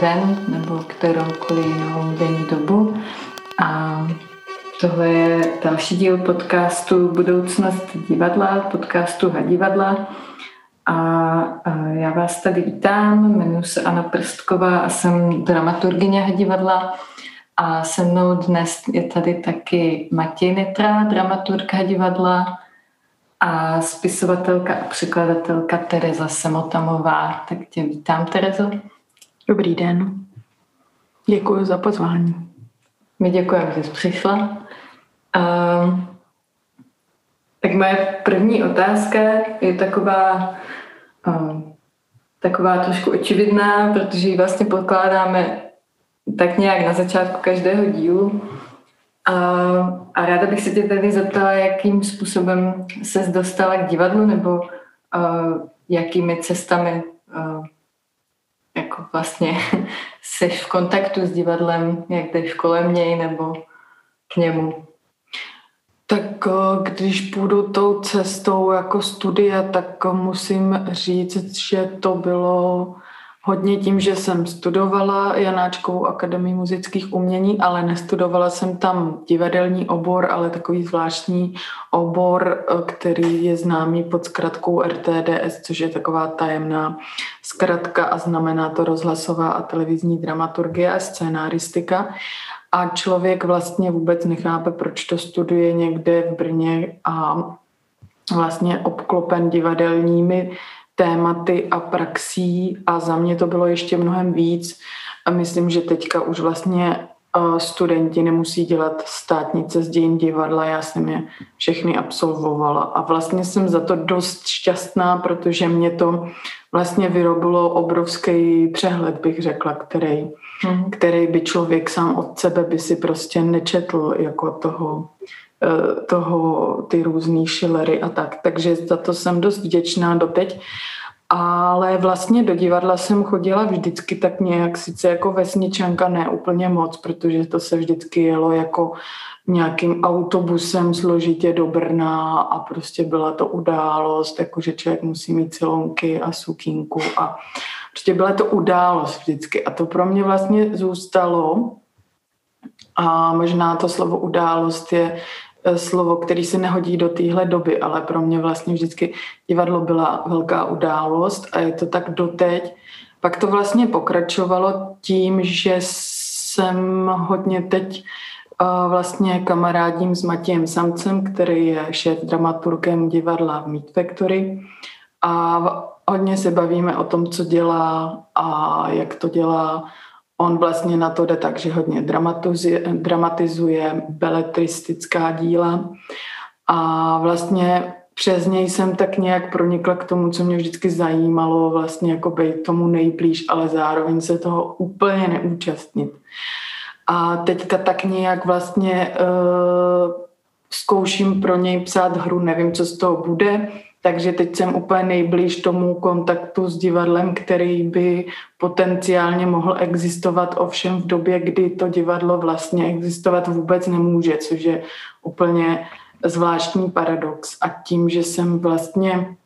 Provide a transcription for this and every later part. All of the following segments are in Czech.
den, nebo kteroukoliv jinou denní dobu. A tohle je další díl podcastu Budoucnost divadla, podcastu Hadivadla. A, já vás tady vítám, jmenuji se Anna Prstková a jsem dramaturgině Hadivadla. A se mnou dnes je tady taky Matěj Netra, dramaturka Hadivadla a spisovatelka a překladatelka Tereza Semotamová. Tak tě vítám, Terezo. Dobrý den. Děkuji za pozvání. My děkujeme, že jsi přišla. Uh, tak moje první otázka je taková, uh, taková trošku očividná, protože ji vlastně podkládáme tak nějak na začátku každého dílu. A, a ráda bych se tě tady zeptala, jakým způsobem se dostala k divadlu, nebo uh, jakými cestami uh, jako vlastně seš v kontaktu s divadlem, jak jdeš kolem něj nebo k němu? Tak když půjdu tou cestou jako studia, tak musím říct, že to bylo hodně tím, že jsem studovala Janáčkovou akademii muzických umění, ale nestudovala jsem tam divadelní obor, ale takový zvláštní obor, eh, který je známý pod zkratkou RTDS, což je taková tajemná zkratka a znamená to rozhlasová a televizní dramaturgie a scénáristika. A člověk vlastně vůbec nechápe, proč to studuje někde v Brně a vlastně obklopen divadelními tématy a praxí a za mě to bylo ještě mnohem víc. A myslím, že teďka už vlastně eh, studenti nemusí dělat státnice z dějin divadla, já jsem je všechny absolvovala a vlastně jsem za to dost šťastná, protože mě to vlastně vyrobilo obrovský přehled, bych řekla, který, mm. který by člověk sám od sebe by si prostě nečetl jako toho toho, ty různý šilery a tak. Takže za to jsem dost vděčná doteď. Ale vlastně do divadla jsem chodila vždycky tak nějak, sice jako vesničanka, ne úplně moc, protože to se vždycky jelo jako nějakým autobusem složitě do Brna a prostě byla to událost, jako že člověk musí mít silonky a sukínku a prostě byla to událost vždycky a to pro mě vlastně zůstalo a možná to slovo událost je Eh, slovo, který se nehodí do téhle doby, ale pro mě vlastně vždycky divadlo byla velká událost a je to tak doteď. Pak to vlastně pokračovalo tím, že jsem hodně teď uh, vlastně kamarádím s Matějem Samcem, který je šéf dramaturgem divadla v Meat Factory a hodně se bavíme o tom, co dělá a jak to dělá On vlastně na to jde tak, že hodně dramatizuje, dramatizuje beletristická díla a vlastně přes něj jsem tak nějak pronikla k tomu, co mě vždycky zajímalo, vlastně jako být tomu nejblíž, ale zároveň se toho úplně neúčastnit. A teďka tak nějak vlastně uh, zkouším pro něj psát hru, nevím, co z toho bude, takže teď jsem úplně nejblíž tomu kontaktu s divadlem, který by potenciálně mohl existovat, ovšem v době, kdy to divadlo vlastně existovat vůbec nemůže, což je úplně zvláštní paradox. A tím, že jsem vlastně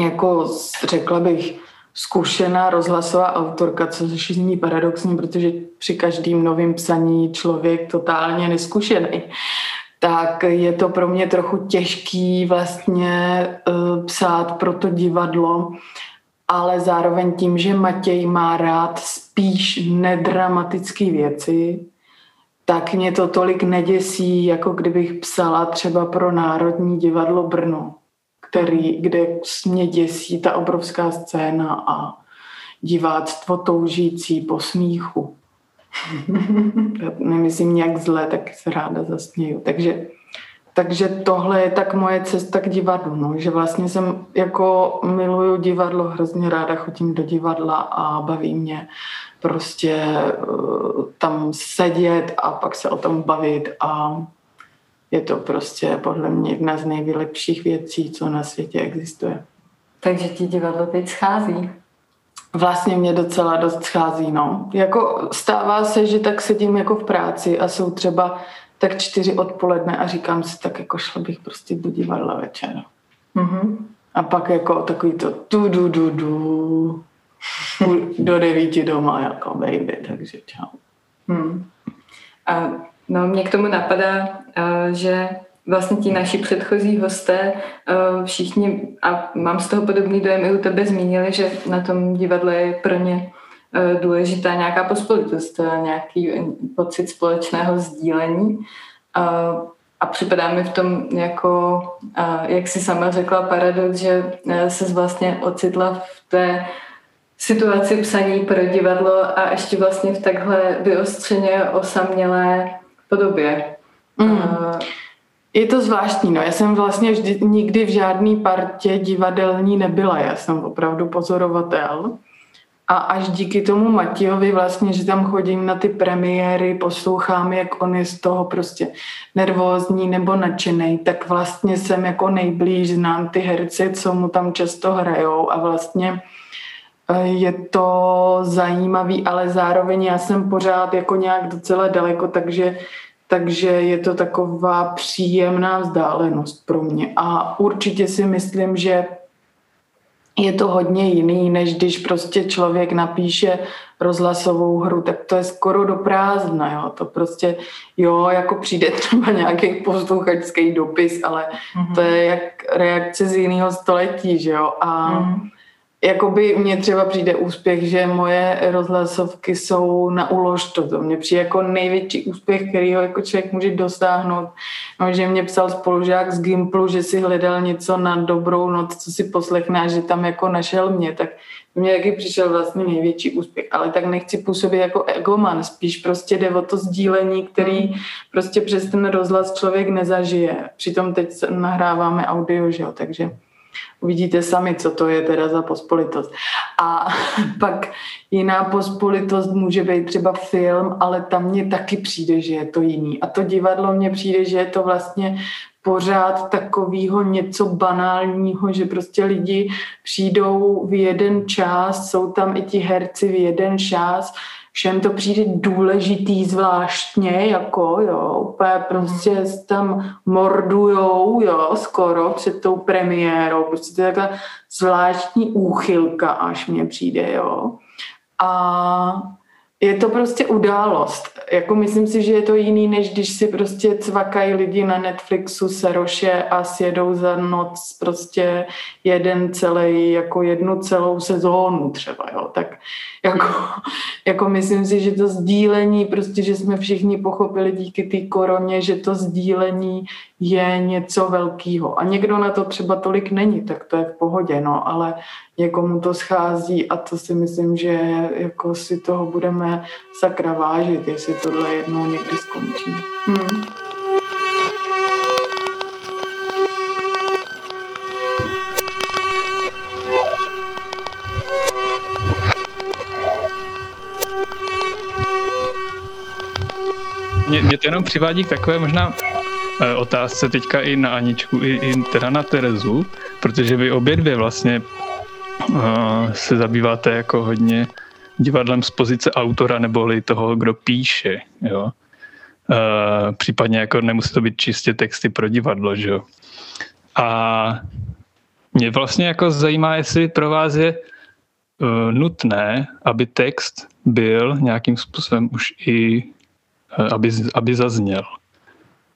jako řekla bych zkušená rozhlasová autorka, což zní paradoxní, protože při každém novém psaní člověk totálně neskušený tak je to pro mě trochu těžký vlastně uh, psát pro to divadlo, ale zároveň tím, že Matěj má rád spíš nedramatické věci, tak mě to tolik neděsí, jako kdybych psala třeba pro Národní divadlo Brno, který, kde mě děsí ta obrovská scéna a diváctvo toužící po smíchu. Nemyslím nějak zle, tak se ráda zasměju. Takže, takže tohle je tak moje cesta k divadlu, no, že vlastně jsem jako miluju divadlo, hrozně ráda chodím do divadla a baví mě prostě uh, tam sedět a pak se o tom bavit a je to prostě podle mě jedna z nejlepších věcí, co na světě existuje. Takže ti divadlo teď schází? Vlastně mě docela dost schází, no. Jako stává se, že tak sedím jako v práci a jsou třeba tak čtyři odpoledne a říkám si, tak jako šla bych prostě do divadla večer. Mm-hmm. A pak jako takový to tu du du du do devíti doma jako baby, takže čau. Hmm. A no, mě k tomu napadá, že vlastně ti naši předchozí hosté všichni, a mám z toho podobný dojem i u tebe zmínili, že na tom divadle je pro ně důležitá nějaká pospolitost, nějaký pocit společného sdílení. A připadá mi v tom jako, jak si sama řekla, paradox, že se vlastně ocitla v té situaci psaní pro divadlo a ještě vlastně v takhle vyostřeně osamělé podobě. Mm. Je to zvláštní, no. Já jsem vlastně vždy, nikdy v žádný partě divadelní nebyla. Já jsem opravdu pozorovatel. A až díky tomu Matějovi vlastně, že tam chodím na ty premiéry, poslouchám, jak on je z toho prostě nervózní nebo nadšený, tak vlastně jsem jako nejblíž, znám ty herce, co mu tam často hrajou a vlastně eh, je to zajímavý, ale zároveň já jsem pořád jako nějak docela daleko, takže, takže je to taková příjemná vzdálenost pro mě. A určitě si myslím, že je to hodně jiný, než když prostě člověk napíše rozhlasovou hru, tak to je skoro do prázdna, jo. To prostě, jo, jako přijde třeba nějaký posluchačský dopis, ale mm-hmm. to je jak reakce z jiného století, že jo. A mm-hmm jakoby mně třeba přijde úspěch, že moje rozhlasovky jsou na ulož to. Mně přijde jako největší úspěch, který ho jako člověk může dosáhnout. No, že mě psal spolužák z Gimplu, že si hledal něco na dobrou noc, co si poslechne a že tam jako našel mě, tak mně taky přišel vlastně největší úspěch, ale tak nechci působit jako egoman, spíš prostě jde o to sdílení, který prostě přes ten rozhlas člověk nezažije. Přitom teď nahráváme audio, že jo, takže Uvidíte sami, co to je teda za pospolitost. A pak jiná pospolitost může být třeba film, ale tam mně taky přijde, že je to jiný. A to divadlo mně přijde, že je to vlastně pořád takového něco banálního, že prostě lidi přijdou v jeden čas, jsou tam i ti herci v jeden čas, všem to přijde důležitý zvláštně, jako jo, úplně prostě tam mordujou, jo, skoro před tou premiérou, prostě to je taková zvláštní úchylka, až mně přijde, jo. A je to prostě událost. Jako myslím si, že je to jiný, než když si prostě cvakají lidi na Netflixu seroše a sjedou za noc prostě jeden celý, jako jednu celou sezónu třeba, jo. Tak jako, jako myslím si, že to sdílení, prostě, že jsme všichni pochopili díky té koroně, že to sdílení je něco velkého. A někdo na to třeba tolik není, tak to je v pohodě, no, ale někomu to schází a to si myslím, že jako si toho budeme sakra vážit, jestli tohle jednou někdy skončí. Hmm. Mě, mě to jenom přivádí k takové možná otázce teďka i na Aničku, i, i teda na Terezu, protože vy obě dvě vlastně uh, se zabýváte jako hodně divadlem z pozice autora neboli toho, kdo píše, jo. Uh, případně jako nemusí to být čistě texty pro divadlo, že jo. A mě vlastně jako zajímá, jestli pro vás je uh, nutné, aby text byl nějakým způsobem už i Eh, aby, aby zazněl.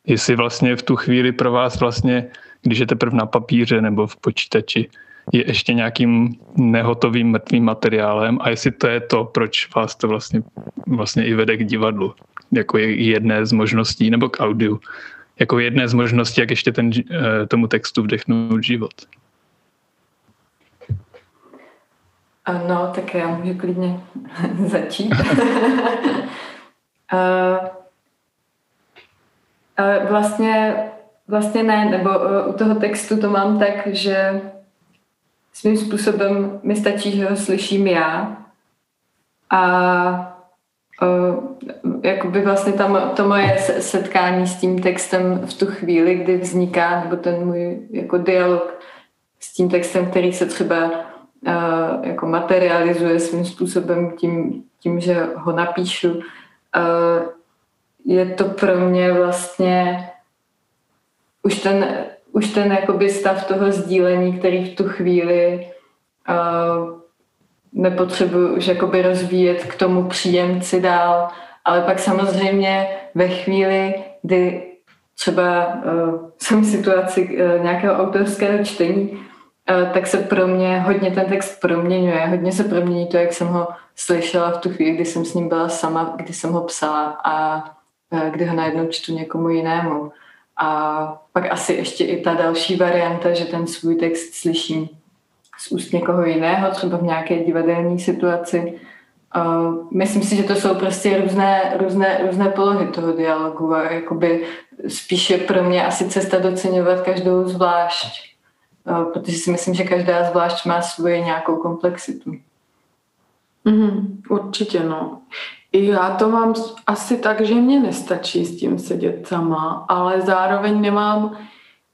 Jestli vlastně v tu chvíli pro vás vlastně, když je teprve na papíře nebo v počítači, je ještě nějakým nehotovým mrtvým materiálem a jestli to je to, proč vás to vlastně, vlastně i vede k divadlu, jako je jedné z možností, nebo k audiu, jako jedné z možností, jak ještě ten, eh, tomu textu vdechnout život. No, tak já můžu klidně začít. Uh, uh, vlastně, vlastně ne, nebo uh, u toho textu to mám tak, že svým způsobem mi stačí, že ho slyším já. A uh, jakoby vlastně tam to moje setkání s tím textem v tu chvíli, kdy vzniká, nebo ten můj jako dialog s tím textem, který se třeba jako materializuje svým způsobem tím, tím, že ho napíšu, je to pro mě vlastně už ten, už ten jakoby stav toho sdílení, který v tu chvíli uh, nepotřebuji už jakoby rozvíjet k tomu příjemci dál, ale pak samozřejmě ve chvíli, kdy třeba uh, jsem v situaci uh, nějakého autorského čtení, tak se pro mě hodně ten text proměňuje, hodně se promění to, jak jsem ho slyšela v tu chvíli, kdy jsem s ním byla sama, kdy jsem ho psala. A kdy ho najednou čtu někomu jinému. A pak asi ještě i ta další varianta, že ten svůj text slyším z úst někoho jiného, třeba v nějaké divadelní situaci. Uh, myslím si, že to jsou prostě různé, různé, různé polohy toho dialogu a jakoby spíše pro mě asi cesta doceňovat každou zvlášť, uh, protože si myslím, že každá zvlášť má svoji nějakou komplexitu. Mm, určitě, no. I já to mám asi tak, že mě nestačí s tím sedět sama, ale zároveň nemám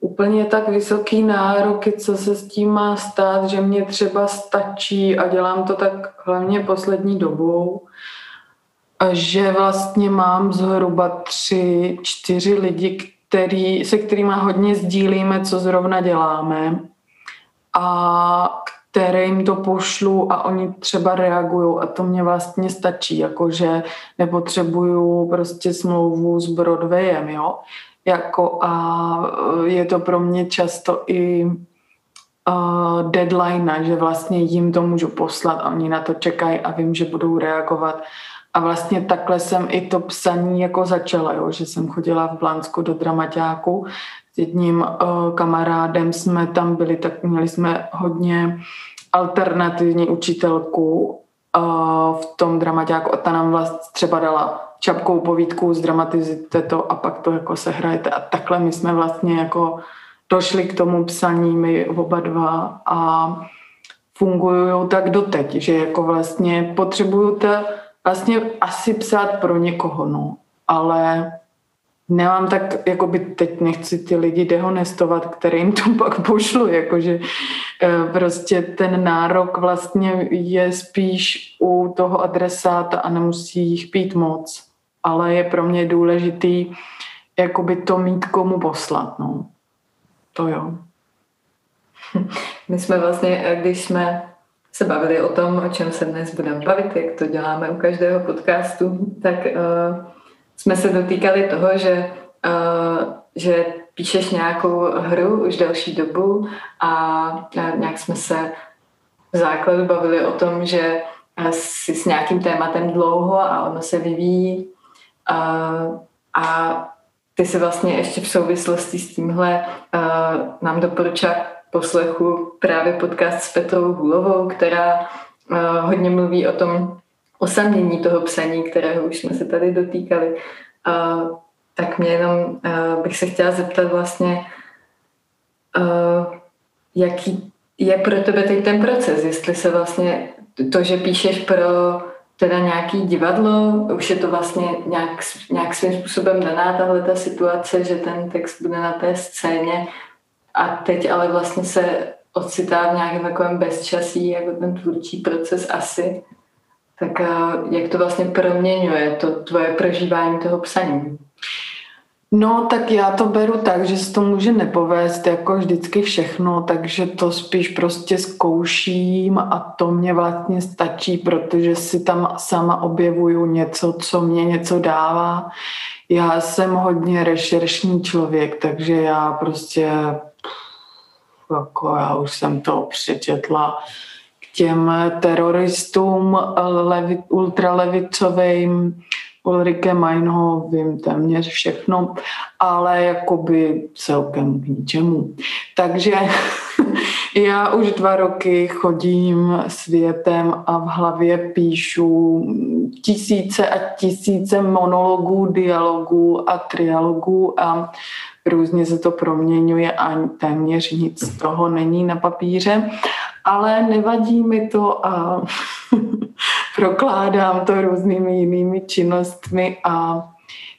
úplně tak vysoký nároky, co se s tím má stát, že mě třeba stačí a dělám to tak hlavně poslední dobou, že vlastně mám zhruba tři, čtyři lidi, který, se kterými hodně sdílíme, co zrovna děláme. A kterým to pošlu a oni třeba reagují a to mě vlastně stačí, jakože nepotřebuju prostě smlouvu s Broadwayem, jo. Jako a je to pro mě často i uh, deadline, že vlastně jim to můžu poslat a oni na to čekají a vím, že budou reagovat. A vlastně takhle jsem i to psaní jako začala, jo, že jsem chodila v Blansku do dramaťáku s jedním uh, kamarádem jsme tam byli, tak měli jsme hodně alternativní učitelku uh, v tom dramaťáku a ta nám vlastně třeba dala čapkou povídku, zdramatizujte to a pak to jako sehrajete. A takhle my jsme vlastně jako došli k tomu psaní my oba dva a fungují tak doteď, že jako vlastně potřebuju to vlastně asi psát pro někoho, no. Ale nemám tak, jako by teď nechci ty lidi dehonestovat, kterým to pak pošlu, jakože eh, prostě ten nárok vlastně je spíš u toho adresáta a nemusí jich být moc, ale je pro mě důležitý jakoby to mít komu poslat, no. To jo. My jsme vlastně, eh, když jsme se bavili o tom, o čem se dnes budeme bavit, jak to děláme u každého podcastu, tak uh, jsme se dotýkali toho, že, uh, že píšeš nějakou hru už další dobu a nějak jsme se v základu bavili o tom, že jsi s nějakým tématem dlouho a ono se vyvíjí uh, a ty si vlastně ještě v souvislosti s tímhle uh, nám doporučila poslechu právě podcast s Petrou Hulovou, která uh, hodně mluví o tom, osamění toho psaní, kterého už jsme se tady dotýkali, uh, tak mě jenom uh, bych se chtěla zeptat vlastně, uh, jaký je pro tebe teď ten proces, jestli se vlastně to, že píšeš pro teda nějaký divadlo, už je to vlastně nějak, nějak svým způsobem daná tahle ta situace, že ten text bude na té scéně a teď ale vlastně se ocitá v nějakém takovém bezčasí, jako ten tvůrčí proces asi tak jak to vlastně proměňuje, to tvoje prožívání toho psaní? No, tak já to beru tak, že se to může nepovést jako vždycky všechno, takže to spíš prostě zkouším a to mě vlastně stačí, protože si tam sama objevuju něco, co mě něco dává. Já jsem hodně rešeršní člověk, takže já prostě jako já už jsem to přečetla těm teroristům levi, ultralevicovým, Ulrike Meinho vím téměř všechno, ale jakoby celkem k ničemu. Takže já už dva roky chodím světem a v hlavě píšu tisíce a tisíce monologů, dialogů a trialogů a různě se to proměňuje a téměř nic z toho není na papíře ale nevadí mi to a prokládám to různými jinými činnostmi a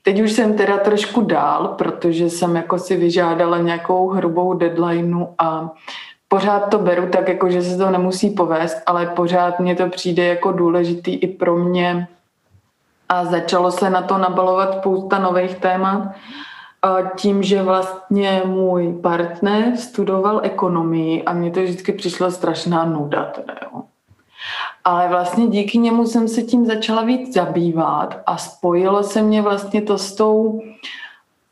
teď už jsem teda trošku dál, protože jsem jako si vyžádala nějakou hrubou deadlineu a pořád to beru tak, jako že se to nemusí povést, ale pořád mně to přijde jako důležitý i pro mě. A začalo se na to nabalovat spousta nových témat tím, že vlastně můj partner studoval ekonomii a mně to vždycky přišlo strašná nuda. Teda, jo. Ale vlastně díky němu jsem se tím začala víc zabývat a spojilo se mě vlastně to s tou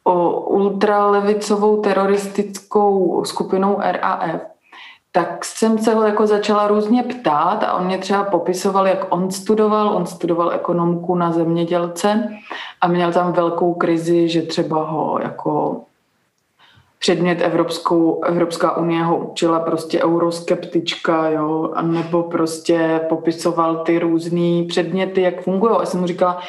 o ultralevicovou teroristickou skupinou RAF, tak jsem se ho jako začala různě ptát a on mě třeba popisoval, jak on studoval. On studoval ekonomku na zemědělce a měl tam velkou krizi, že třeba ho jako předmět Evropskou, Evropská unie ho učila prostě euroskeptička, jo, nebo prostě popisoval ty různé předměty, jak fungují. A jsem mu říkala,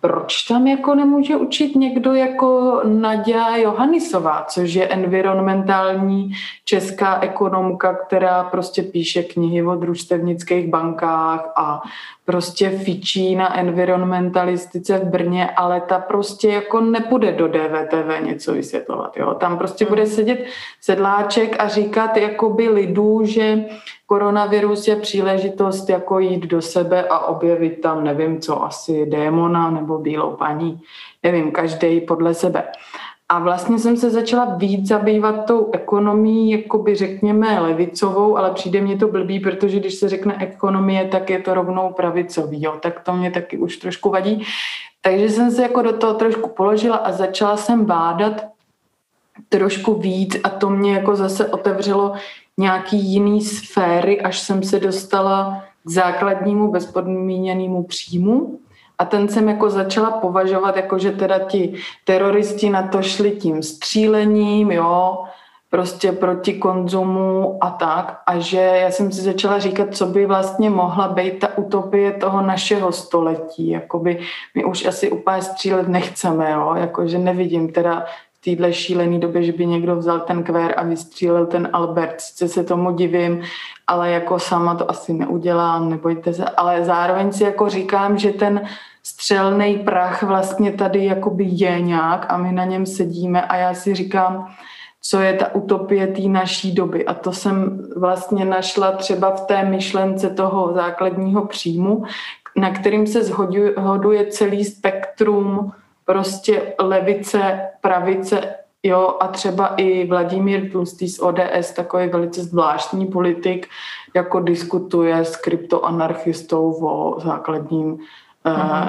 proč tam jako nemůže učit někdo jako Nadia Johannisová, což je environmentální česká ekonomka, která prostě píše knihy o družstevnických bankách a prostě fičí na environmentalistice v Brně, ale ta prostě jako nepůjde do DVTV něco vysvětlovat. Jo? Tam prostě bude hmm. sedět sedláček a říkat jakoby lidu, že koronavirus je příležitost jako jít do sebe a objevit tam, nevím co, asi démona nebo bílou paní, nevím, každý podle sebe. A vlastně jsem se začala víc zabývat tou ekonomií, jakoby řekněme levicovou, ale přijde mě to blbý, protože když se řekne ekonomie, tak je to rovnou pravicový, jo? tak to mě taky už trošku vadí. Takže jsem se jako do toho trošku položila a začala jsem bádat trošku víc a to mě jako zase otevřelo nějaký jiný sféry, až jsem se dostala k základnímu bezpodmíněnému příjmu. A ten jsem jako začala považovat, jako že teda ti teroristi na to šli tím střílením, jo, prostě proti konzumu a tak. A že já jsem si začala říkat, co by vlastně mohla být ta utopie toho našeho století. Jakoby my už asi úplně střílet nechceme, jo, jakože nevidím teda téhle šílené době, že by někdo vzal ten kvér a vystřílel ten Albert. Sice se tomu divím, ale jako sama to asi neudělám, nebojte se. Ale zároveň si jako říkám, že ten střelný prach vlastně tady jakoby je nějak a my na něm sedíme a já si říkám, co je ta utopie té naší doby. A to jsem vlastně našla třeba v té myšlence toho základního příjmu, na kterým se zhoduje celý spektrum prostě levice, pravice, jo, a třeba i Vladimír Tlustý z ODS, takový velice zvláštní politik, jako diskutuje s kryptoanarchistou o základním uh,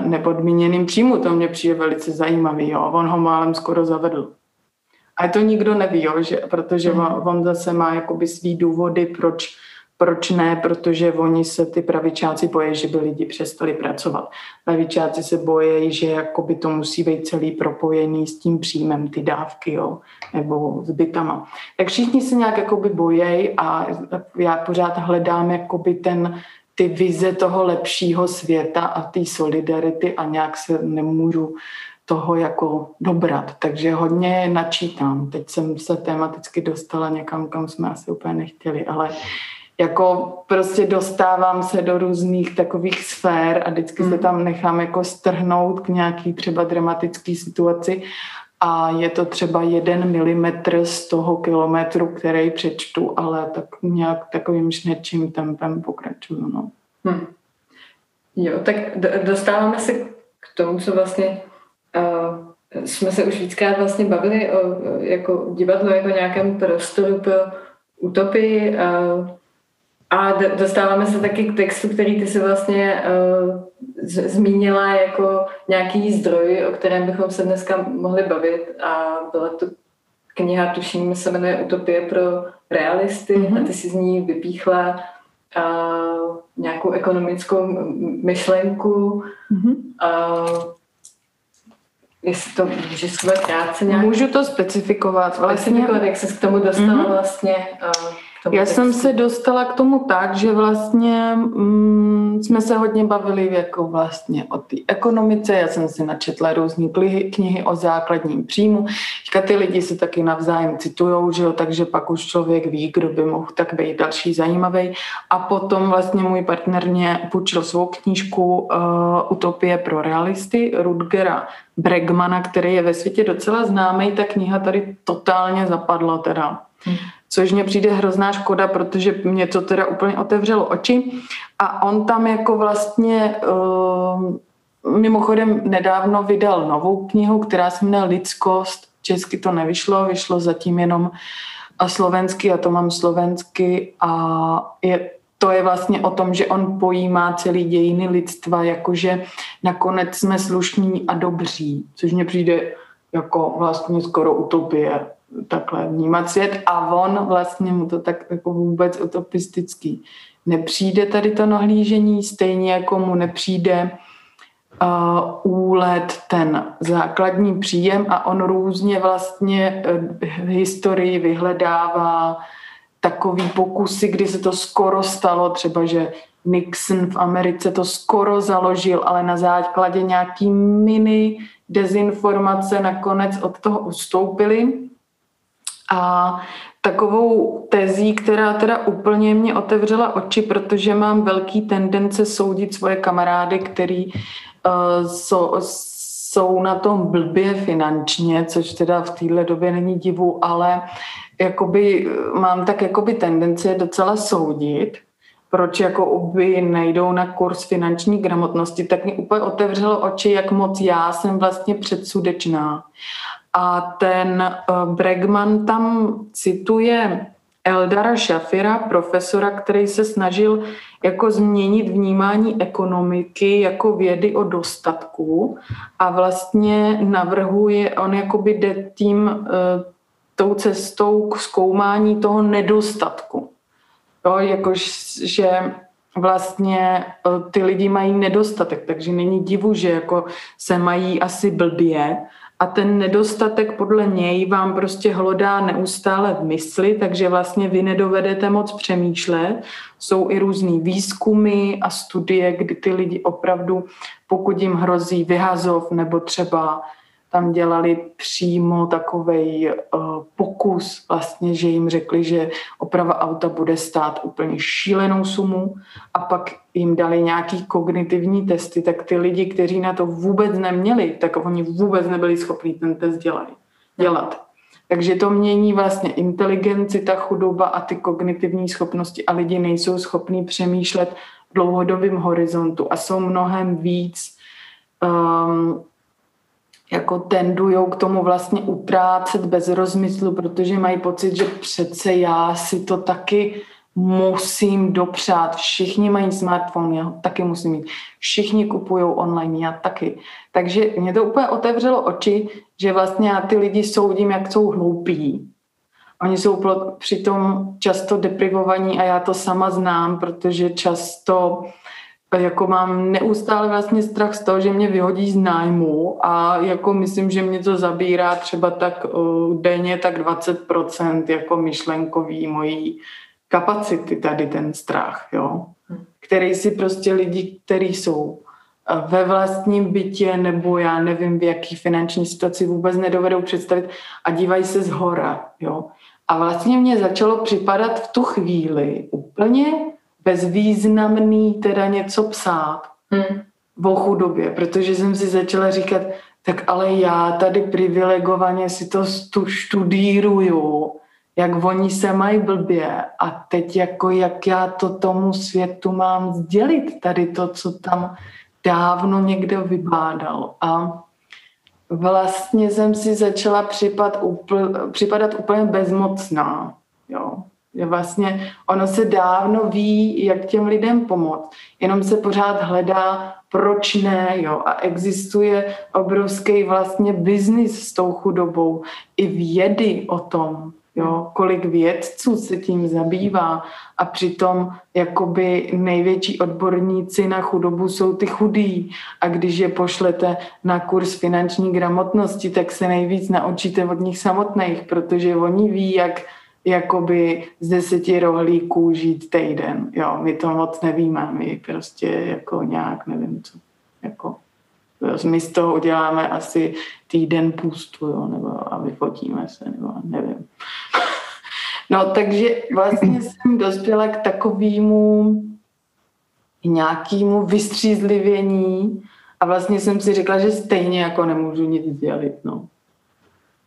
nepodmíněným příjmu. To mě přijde velice zajímavý, jo. On ho málem skoro zavedl. A to nikdo neví, jo, že, protože on, on zase má jakoby svý důvody, proč proč ne? Protože oni se, ty pravičáci bojí, že by lidi přestali pracovat. Pravičáci se bojí, že jakoby to musí být celý propojený s tím příjmem, ty dávky, jo? nebo s bytama. Tak všichni se nějak jakoby bojí a já pořád hledám jakoby ten, ty vize toho lepšího světa a té solidarity a nějak se nemůžu toho jako dobrat. Takže hodně načítám. Teď jsem se tematicky dostala někam, kam jsme asi úplně nechtěli, ale jako prostě dostávám se do různých takových sfér a vždycky mm. se tam nechám jako strhnout k nějaký třeba dramatický situaci a je to třeba jeden milimetr z toho kilometru, který přečtu, ale tak nějak takovým šnečím tempem pokračuju. No. Hmm. Jo, tak dostáváme se k tomu, co vlastně uh, jsme se už víckrát vlastně bavili o jako divadlo jako nějakém prostoru pro utopii. Uh, a dostáváme se taky k textu, který ty si vlastně uh, zmínila jako nějaký zdroj, o kterém bychom se dneska mohli bavit a byla to kniha, tuším, se jmenuje Utopie pro realisty mm-hmm. a ty si z ní vypíchla uh, nějakou ekonomickou myšlenku. Mm-hmm. Uh, jestli to můžeš schovat krátce nějak? Můžu to specifikovat. Vlastně, specifikovat, jak se k tomu dostala mm-hmm. vlastně. Uh, já jsem se dostala k tomu tak, že vlastně mm, jsme se hodně bavili jako vlastně o té ekonomice. Já jsem si načetla různé knihy o základním příjmu. Teďka ty lidi se taky navzájem citujou, že jo, takže pak už člověk ví, kdo by mohl tak být další zajímavý. A potom vlastně můj partner mě půjčil svou knížku uh, Utopie pro realisty Rudgera Bregmana, který je ve světě docela známý. Ta kniha tady totálně zapadla teda. Hmm což mě přijde hrozná škoda, protože mě to teda úplně otevřelo oči. A on tam jako vlastně uh, mimochodem nedávno vydal novou knihu, která se jmenuje Lidskost. Česky to nevyšlo, vyšlo zatím jenom a slovensky, a to mám slovensky a je to je vlastně o tom, že on pojímá celý dějiny lidstva, jakože nakonec jsme slušní a dobří, což mně přijde jako vlastně skoro utopie takhle vnímat svět a on vlastně mu to tak jako vůbec utopistický nepřijde tady to nahlížení, stejně jako mu nepřijde uh, úlet ten základní příjem a on různě vlastně v historii vyhledává takový pokusy, kdy se to skoro stalo, třeba že Nixon v Americe to skoro založil, ale na základě nějaký mini dezinformace nakonec od toho ustoupili. A takovou tezí, která teda úplně mě otevřela oči, protože mám velký tendence soudit svoje kamarády, který uh, jsou, jsou na tom blbě finančně, což teda v téhle době není divu, ale jakoby, mám tak jakoby tendenci docela soudit, proč jako by nejdou na kurz finanční gramotnosti, tak mi úplně otevřelo oči, jak moc já jsem vlastně předsudečná. A ten uh, Bregman tam cituje Eldara Shafira, profesora, který se snažil jako změnit vnímání ekonomiky jako vědy o dostatku a vlastně navrhuje, on jakoby jde tím uh, tou cestou k zkoumání toho nedostatku. Jo, jakož, že vlastně uh, ty lidi mají nedostatek, takže není divu, že jako se mají asi blbě, a ten nedostatek podle něj vám prostě hlodá neustále v mysli, takže vlastně vy nedovedete moc přemýšlet. Jsou i různý výzkumy a studie, kdy ty lidi opravdu, pokud jim hrozí vyhazov nebo třeba tam dělali přímo takový uh, eh, pokus, vlastně, že jim řekli, že oprava auta bude stát úplně šílenou sumu a pak jim dali nějaký kognitivní testy, tak ty lidi, kteří na to vůbec neměli, tak oni vůbec nebyli schopni ten test dělat. dělat. Takže to mění vlastně inteligenci, ta chudoba a ty kognitivní schopnosti a lidi nejsou schopní přemýšlet v dlouhodobém horizontu a jsou mnohem víc um, jako tendujou k tomu vlastně utrácet bez rozmyslu, protože mají pocit, že přece já si to taky musím dopřát. Všichni mají smartphone, já ho taky musím mít. Všichni kupují online, já taky. Takže mě to úplně otevřelo oči, že vlastně já ty lidi soudím, jak jsou hloupí. Oni jsou přitom často deprivovaní a já to sama znám, protože často jako mám neustále vlastně strach z toho, že mě vyhodí z nájmu a jako myslím, že mě to zabírá třeba tak uh, denně tak 20% jako myšlenkový mojí kapacity tady ten strach, jo. Hm. Který si prostě lidi, kteří jsou ve vlastním bytě nebo já nevím v jaký finanční situaci vůbec nedovedou představit a dívají se z hora, jo. A vlastně mě začalo připadat v tu chvíli úplně bezvýznamný teda něco psát hmm. o chudobě, protože jsem si začala říkat, tak ale já tady privilegovaně si to tu študíruju, jak oni se mají blbě a teď jako jak já to tomu světu mám sdělit, tady to, co tam dávno někde vybádal. A vlastně jsem si začala připad, upl, připadat úplně bezmocná. Jo. Vlastně ono se dávno ví, jak těm lidem pomoct, jenom se pořád hledá, proč ne, jo. A existuje obrovský vlastně biznis s tou chudobou, i vědy o tom, jo, kolik vědců se tím zabývá. A přitom jakoby největší odborníci na chudobu jsou ty chudí. A když je pošlete na kurz finanční gramotnosti, tak se nejvíc naučíte od nich samotných, protože oni ví, jak jakoby z deseti rohlíků žít týden. Jo, my to moc nevíme, my prostě jako nějak nevím co. Jako, my z toho uděláme asi týden půstu, jo, nebo a vyfotíme se, nebo nevím. No, takže vlastně jsem dospěla k takovému nějakému vystřízlivění a vlastně jsem si řekla, že stejně jako nemůžu nic dělat, no.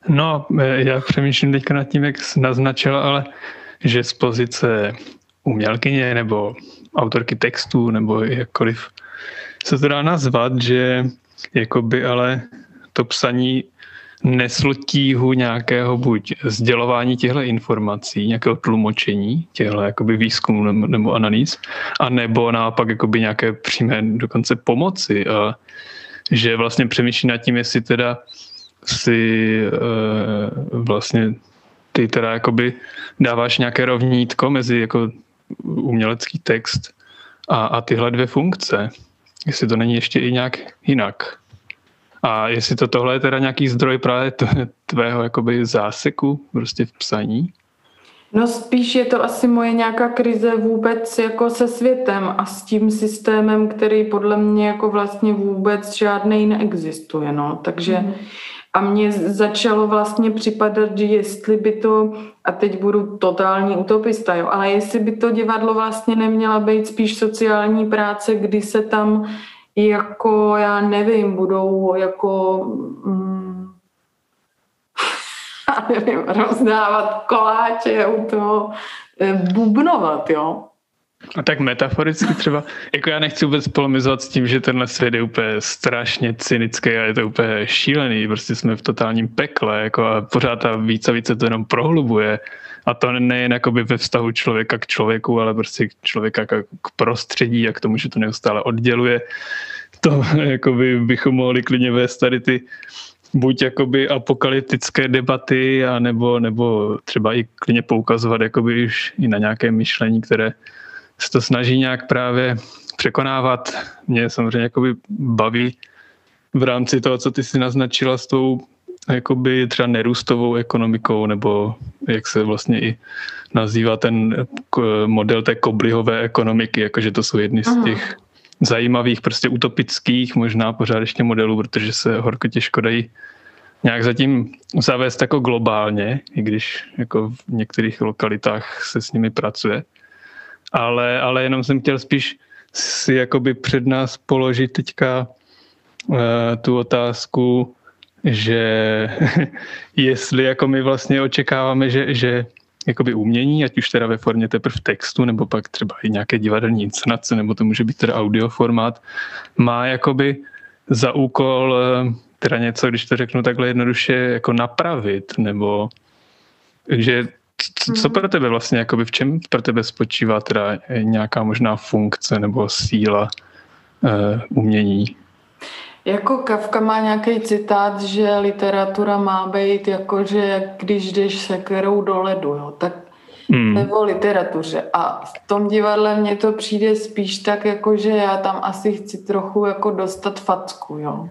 No, e, já přemýšlím teďka nad tím, jak jsi naznačila, ale že z pozice umělkyně nebo autorky textů nebo jakkoliv se to dá nazvat, že jakoby ale to psaní nesl tíhu nějakého buď sdělování těchto informací, nějakého tlumočení těchto jakoby výzkumů nebo, nebo analýz, a nebo naopak jakoby nějaké přímé dokonce pomoci. A že vlastně přemýšlí nad tím, jestli teda si e, vlastně ty teda jakoby dáváš nějaké rovnítko mezi jako umělecký text a, a tyhle dvě funkce. Jestli to není ještě i nějak jinak. A jestli to tohle je teda nějaký zdroj právě tvého jakoby záseku prostě v psaní? No spíš je to asi moje nějaká krize vůbec jako se světem a s tím systémem, který podle mě jako vlastně vůbec žádný neexistuje, no. Takže mm. A mně začalo vlastně připadat, že jestli by to, a teď budu totální utopista, jo, ale jestli by to divadlo vlastně neměla být spíš sociální práce, kdy se tam jako, já nevím, budou jako mm, já nevím, rozdávat koláče u toho eh, bubnovat, jo. A tak metaforicky třeba, jako já nechci vůbec polemizovat s tím, že tenhle svět je úplně strašně cynický a je to úplně šílený, prostě jsme v totálním pekle jako a pořád ta víc a více to jenom prohlubuje. A to nejen jakoby ve vztahu člověka k člověku, ale prostě člověka k prostředí a k tomu, že to neustále odděluje. To jakoby bychom mohli klidně vést tady ty buď jakoby apokalyptické debaty, a nebo, nebo třeba i klidně poukazovat jakoby už i na nějaké myšlení, které se to snaží nějak právě překonávat. Mě samozřejmě jakoby baví v rámci toho, co ty si naznačila s tou jakoby třeba nerůstovou ekonomikou, nebo jak se vlastně i nazývá ten model té koblihové ekonomiky, jakože to jsou jedny z těch zajímavých, prostě utopických možná pořád ještě modelů, protože se horko těžko dají nějak zatím zavést jako globálně, i když jako v některých lokalitách se s nimi pracuje. Ale, ale jenom jsem chtěl spíš si jakoby před nás položit teďka uh, tu otázku, že jestli jako my vlastně očekáváme, že, že jakoby umění, ať už teda ve formě teprve textu, nebo pak třeba i nějaké divadelní inscenace, nebo to může být teda audio formát, má jakoby za úkol eh, teda něco, když to řeknu takhle jednoduše, jako napravit, nebo že co mhm. pro tebe vlastně, jakoby v čem pro tebe spočívá teda nějaká možná funkce nebo síla uh, umění? Jako Kafka má nějaký citát, že literatura má být jako, že když jdeš se kterou do ledu, jo, tak hmm. nebo literatuře. A v tom divadle mně to přijde spíš tak, jako, že já tam asi chci trochu jako dostat facku, jo.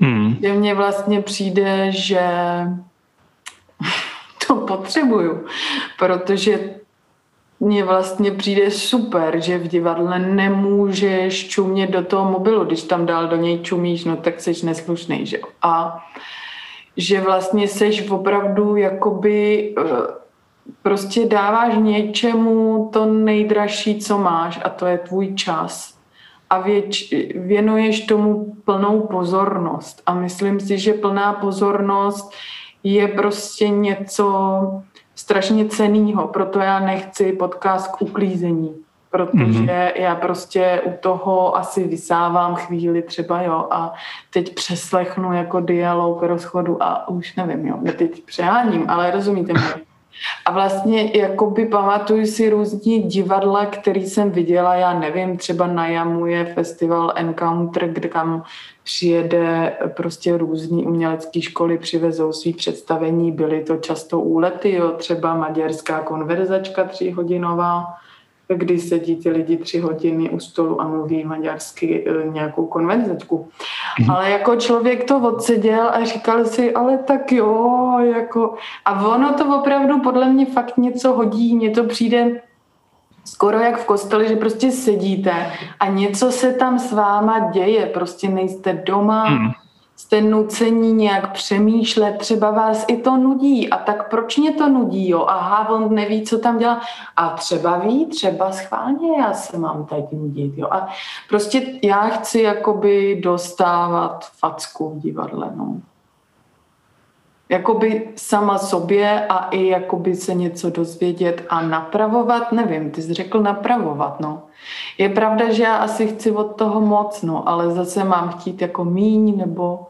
Hmm. Že mně vlastně přijde, že to potřebuju, protože mně vlastně přijde super, že v divadle nemůžeš čumět do toho mobilu. Když tam dál do něj čumíš, no tak jsi neslušný, že jo. A že vlastně seš opravdu jakoby eh, prostě dáváš něčemu to nejdražší, co máš a to je tvůj čas. A věč, věnuješ tomu plnou pozornost. A myslím si, že plná pozornost je prostě něco, strašně cenýho, proto já nechci podcast k uklízení, protože mm-hmm. já prostě u toho asi vysávám chvíli třeba, jo, a teď přeslechnu jako dialog rozchodu a už nevím, jo, teď přeháním, ale rozumíte mě. A vlastně jakoby pamatuju si různí divadla, který jsem viděla, já nevím, třeba na Jamu je festival Encounter, kde kam přijede prostě různý umělecké školy, přivezou svý představení, byly to často úlety, jo, třeba maďarská konverzačka tříhodinová, kdy sedí ty lidi tři hodiny u stolu a mluví maďarsky e, nějakou konverzačku. Mm. Ale jako člověk to odseděl a říkal si, ale tak jo, jako... A ono to opravdu podle mě fakt něco hodí, mně to přijde skoro jak v kostele, že prostě sedíte a něco se tam s váma děje, prostě nejste doma, mm jste nucení nějak přemýšlet, třeba vás i to nudí. A tak proč mě to nudí, jo, aha, on neví, co tam dělá. A třeba ví, třeba schválně já se mám teď nudit, jo, a prostě já chci jakoby dostávat facku v divadle, no. Jakoby sama sobě a i jakoby se něco dozvědět a napravovat, nevím, ty jsi řekl napravovat, no. Je pravda, že já asi chci od toho moc, no, ale zase mám chtít jako míň, nebo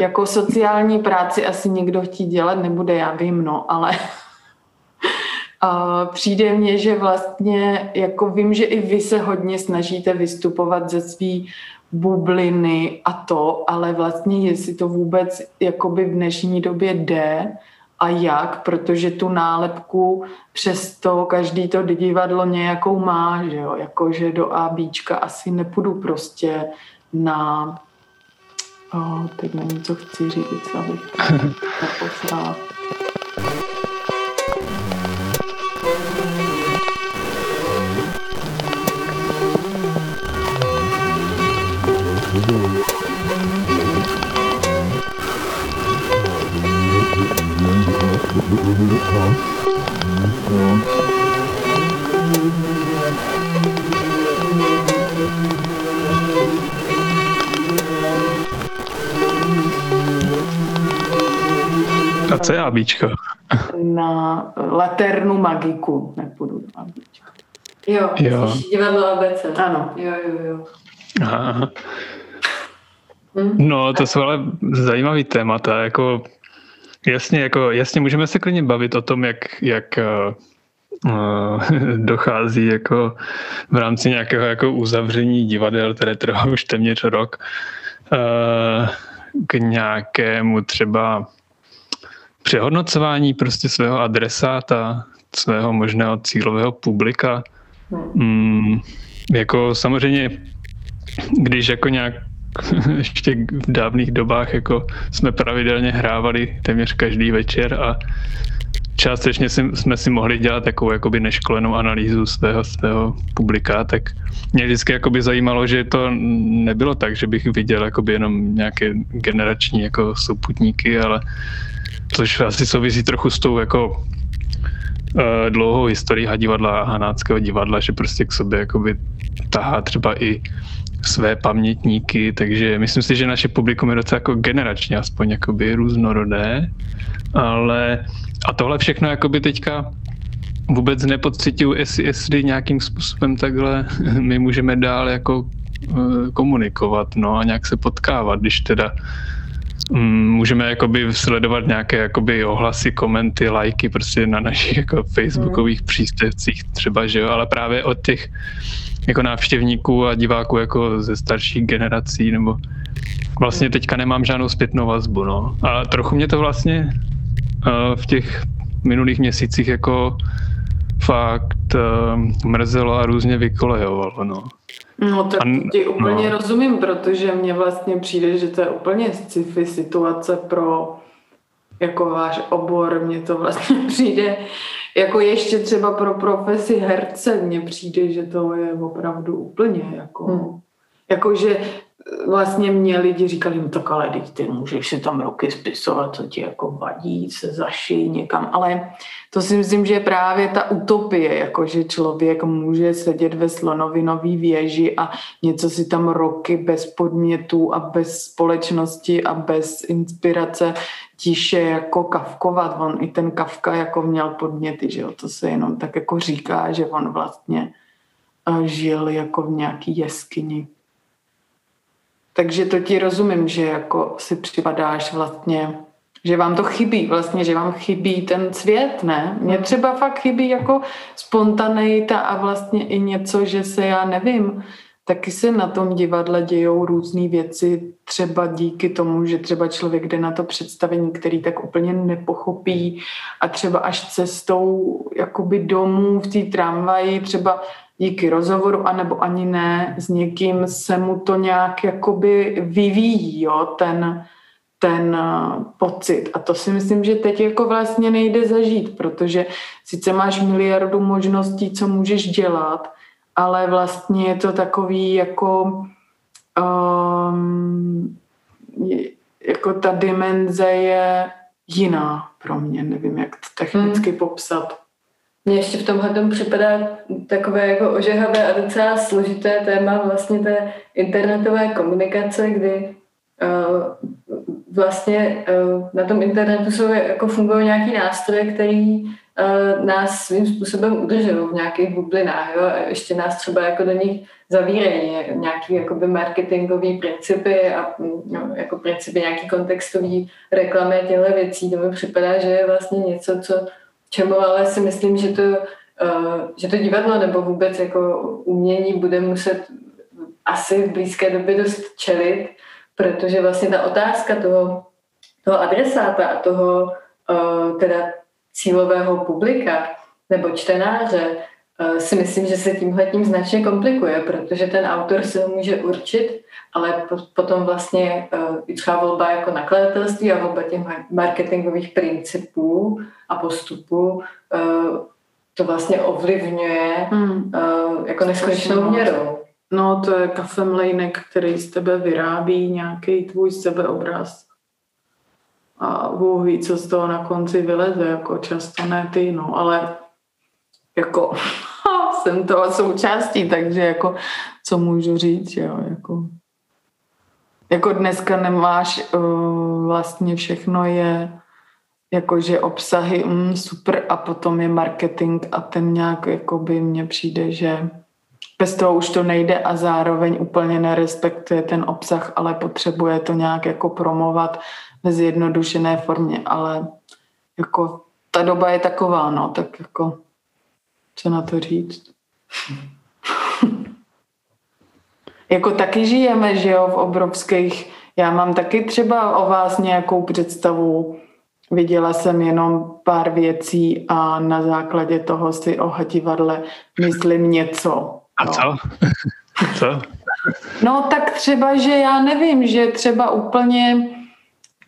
jako sociální práci asi někdo chtít dělat nebude, já vím, no, ale a přijde mně, že vlastně, jako vím, že i vy se hodně snažíte vystupovat ze svý bubliny a to, ale vlastně jestli to vůbec jakoby v dnešní době jde a jak, protože tu nálepku přesto každý to divadlo nějakou má, že jo, jakože do ABčka asi nepůjdu prostě na oh, teď nevím, co chci říct, abych to A co je ABčko? Na Laternu Magiku nepůjdu do ABčka. Jo, jo. divadlo ABC. Ano. Jo, jo, jo. Aha. Hm? No, to jsou ale zajímavý témata, jako jasně, jako jasně můžeme se klidně bavit o tom, jak, jak uh, dochází jako v rámci nějakého jako uzavření divadel, které trvá už téměř rok, uh, k nějakému třeba přehodnocování prostě svého adresáta, svého možného cílového publika. Mm, jako samozřejmě, když jako nějak ještě v dávných dobách jako jsme pravidelně hrávali téměř každý večer a částečně jsme si mohli dělat takovou jakoby neškolenou analýzu svého, svého publika, tak mě vždycky jakoby zajímalo, že to nebylo tak, že bych viděl jakoby jenom nějaké generační jako souputníky, ale což asi souvisí trochu s tou jako uh, dlouhou historií divadla a hanáckého divadla, že prostě k sobě jakoby tahá třeba i své pamětníky, takže myslím si, že naše publikum je docela jako generačně aspoň jakoby různorodé, ale a tohle všechno jakoby teďka vůbec nepocituju, jestli, jestli nějakým způsobem takhle my můžeme dál jako uh, komunikovat, no a nějak se potkávat, když teda můžeme jakoby sledovat nějaké jakoby ohlasy, komenty, lajky prostě na našich jako facebookových mm. příspěvcích třeba, že jo, ale právě od těch jako návštěvníků a diváků jako ze starších generací, nebo vlastně teďka nemám žádnou zpětnou vazbu, no. A trochu mě to vlastně uh, v těch minulých měsících jako fakt uh, mrzelo a různě vykolejovalo, no. No tak a, ti úplně no. rozumím, protože mně vlastně přijde, že to je úplně sci-fi situace pro jako váš obor, mně to vlastně přijde jako ještě třeba pro profesi herce mně přijde, že to je opravdu úplně jako, hmm. jako že vlastně mě lidi říkali, no tak ale teď ty můžeš si tam roky spisovat, co ti jako vadí, se zašij někam, ale to si myslím, že je právě ta utopie, jako že člověk může sedět ve slonovinové věži a něco si tam roky bez podmětů a bez společnosti a bez inspirace tiše jako kavkovat. On i ten Kavka jako měl podměty, že jo? to se jenom tak jako říká, že on vlastně eh, žil jako v nějaký jeskyni takže to ti rozumím, že jako si připadáš vlastně, že vám to chybí, vlastně, že vám chybí ten svět, ne? Mně třeba fakt chybí jako spontaneita a vlastně i něco, že se já nevím, taky se na tom divadle dějou různé věci, třeba díky tomu, že třeba člověk jde na to představení, který tak úplně nepochopí a třeba až cestou jakoby domů v té tramvaji třeba díky rozhovoru, anebo ani ne, s někým se mu to nějak jakoby vyvíjí, jo, ten, ten eh, pocit. A to si myslím, že teď jako vlastně nejde zažít, protože sice máš miliardu možností, co můžeš dělat, ale vlastně je to takový jako um, jako ta dimenze je jiná pro mě, nevím, jak to technicky hmm. popsat. Mně ještě v tomhle tomu připadá takové jako ožehavé a docela složité téma vlastně té internetové komunikace, kdy uh, vlastně uh, na tom internetu jsou jako fungují nějaký nástroje, který nás svým způsobem udržují v nějakých bublinách, jo, a ještě nás třeba jako do nich zavírají nějaký jakoby marketingový principy a no, jako principy nějaký kontextový reklamy těchto věcí. To mi připadá, že je vlastně něco, co čemu ale si myslím, že to, uh, že to divadlo nebo vůbec jako umění bude muset asi v blízké době dost čelit, protože vlastně ta otázka toho, toho adresáta a toho uh, teda cílového publika nebo čtenáře uh, si myslím, že se tímhle tím značně komplikuje, protože ten autor se ho může určit, ale potom vlastně uh, i třeba volba jako nakladatelství a volba těch marketingových principů a postupů uh, to vlastně ovlivňuje hmm. jako neskonečnou měrou. No, to je kafemlejnek, který z tebe vyrábí nějaký tvůj sebeobraz. A Bůh ví, co z toho na konci vyleze, jako často ne ty, no, ale jako jsem toho součástí, takže jako co můžu říct, jo, jako. Jako dneska nemáš uh, vlastně všechno je jakože obsahy mm, super a potom je marketing a ten nějak jako by mně přijde, že bez toho už to nejde a zároveň úplně nerespektuje ten obsah, ale potřebuje to nějak jako promovat ve zjednodušené formě, ale jako ta doba je taková, no, tak jako co na to říct? jako taky žijeme, že jo, v obrovských, já mám taky třeba o vás nějakou představu, viděla jsem jenom pár věcí a na základě toho si o divadle myslím něco. A no. co? co? No tak třeba, že já nevím, že třeba úplně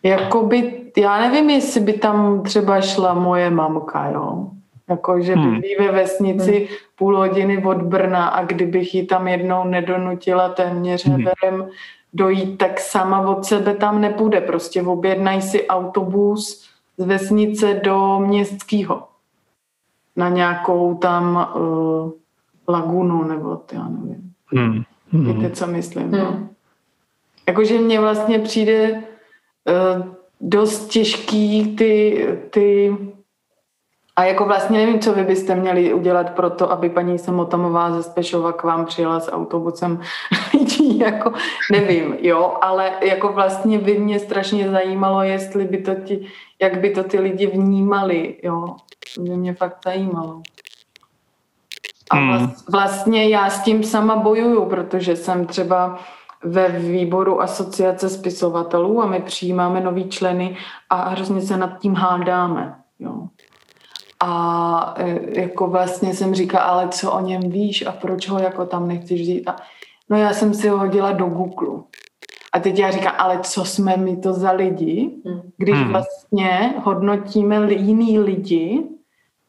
jakoby, já nevím, jestli by tam třeba šla moje mamka, jo. Jako, že hmm. bydlí ve vesnici hmm. půl hodiny od Brna a kdybych ji tam jednou nedonutila téměř hmm. heverem dojít, tak sama od sebe tam nepůjde. Prostě objednají si autobus z vesnice do městského na nějakou tam uh, lagunu, nebo já nevím. Hmm. Hmm. Víte, co myslím? No? Hmm. Jakože mně vlastně přijde dost těžký ty, ty a jako vlastně nevím, co vy byste měli udělat pro to, aby paní Samotamová ze Spešova k vám přijela s autobusem lidí, jako nevím, jo, ale jako vlastně by mě strašně zajímalo, jestli by to ti, jak by to ty lidi vnímali, jo, to by mě fakt zajímalo. A hmm. vlastně já s tím sama bojuju, protože jsem třeba ve výboru asociace spisovatelů a my přijímáme nový členy a hrozně se nad tím hádáme. Jo. A e, jako vlastně jsem říkala, ale co o něm víš a proč ho jako tam nechceš vzít? A, no já jsem si ho hodila do Google. A teď já říkám, ale co jsme my to za lidi, hmm. když hmm. vlastně hodnotíme jiný lidi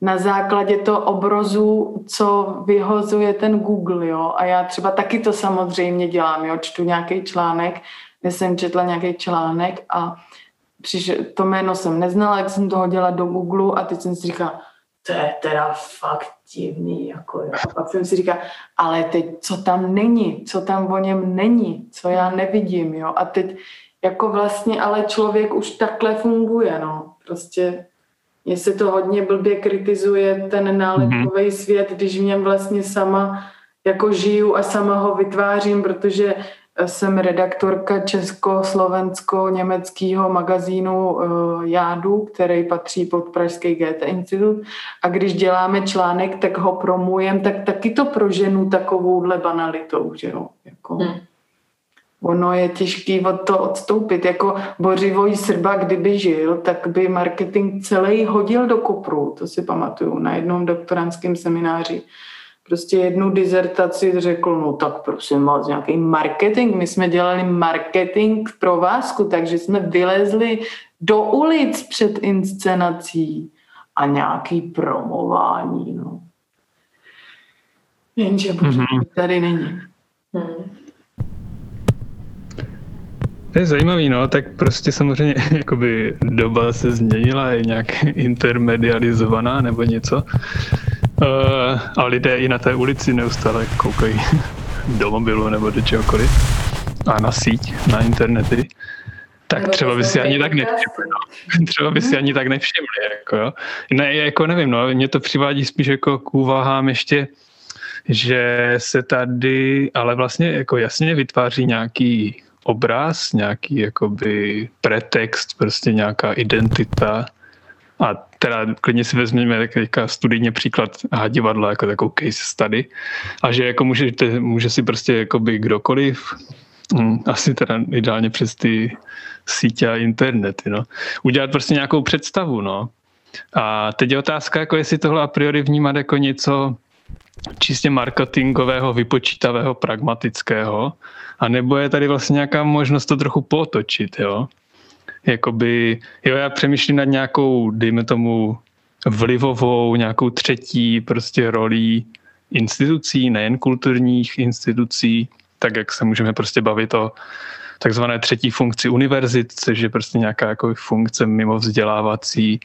na základě toho obrazu, co vyhozuje ten Google, jo. A já třeba taky to samozřejmě dělám, jo. Čtu nějaký článek, dnes jsem četla nějaký článek a přišel, to jméno jsem neznala, jak jsem to hodila do Google a teď jsem si říkala, to je teda fakt divný, jako jo. A pak jsem si říkala, ale teď co tam není, co tam o něm není, co já nevidím, jo. A teď jako vlastně ale člověk už takhle funguje, no. Prostě mně se to hodně blbě kritizuje ten nálepkový mm-hmm. svět, když v něm vlastně sama jako žiju a sama ho vytvářím, protože jsem redaktorka česko-slovensko-německého magazínu uh, Jádu, který patří pod Pražský GT Institut. A když děláme článek, tak ho promujem, tak taky to proženu takovouhle banalitou, že jo. Jako, hmm. Ono je těžký od to odstoupit. Jako Bořivoj Srba, kdyby žil, tak by marketing celý hodil do kopru. To si pamatuju na jednom doktorantském semináři prostě jednu dizertaci řekl, no tak prosím vás, nějaký marketing. My jsme dělali marketing pro vásku, takže jsme vylezli do ulic před inscenací a nějaký promování, no. Jenže mm-hmm. tady není. Hmm. To je zajímavý, no, tak prostě samozřejmě jakoby doba se změnila, je nějak intermedializovaná nebo něco. Uh, a lidé i na té ulici neustále koukají do mobilu nebo do čehokoliv. A na síť, na internety. Tak třeba by si ani tak nevšimli. No. Třeba by si ani tak nevšimli. Jako, jo. Ne, jako nevím, no, mě to přivádí spíš jako k úvahám ještě, že se tady ale vlastně jako jasně vytváří nějaký obraz, nějaký jakoby pretext, prostě nějaká identita a teda klidně si vezmeme teďka studijně příklad divadla jako takovou case study a že jako může, může si prostě jakoby kdokoliv hm, asi teda ideálně přes ty sítě a internety, no. Udělat prostě nějakou představu, no. A teď je otázka, jako jestli tohle a priori vnímat jako něco čistě marketingového, vypočítavého, pragmatického, a nebo je tady vlastně nějaká možnost to trochu potočit, jo. Jakoby, jo, já přemýšlím nad nějakou, dejme tomu, vlivovou, nějakou třetí prostě rolí institucí, nejen kulturních institucí, tak jak se můžeme prostě bavit o takzvané třetí funkci univerzit, což je prostě nějaká jako funkce mimo vzdělávací,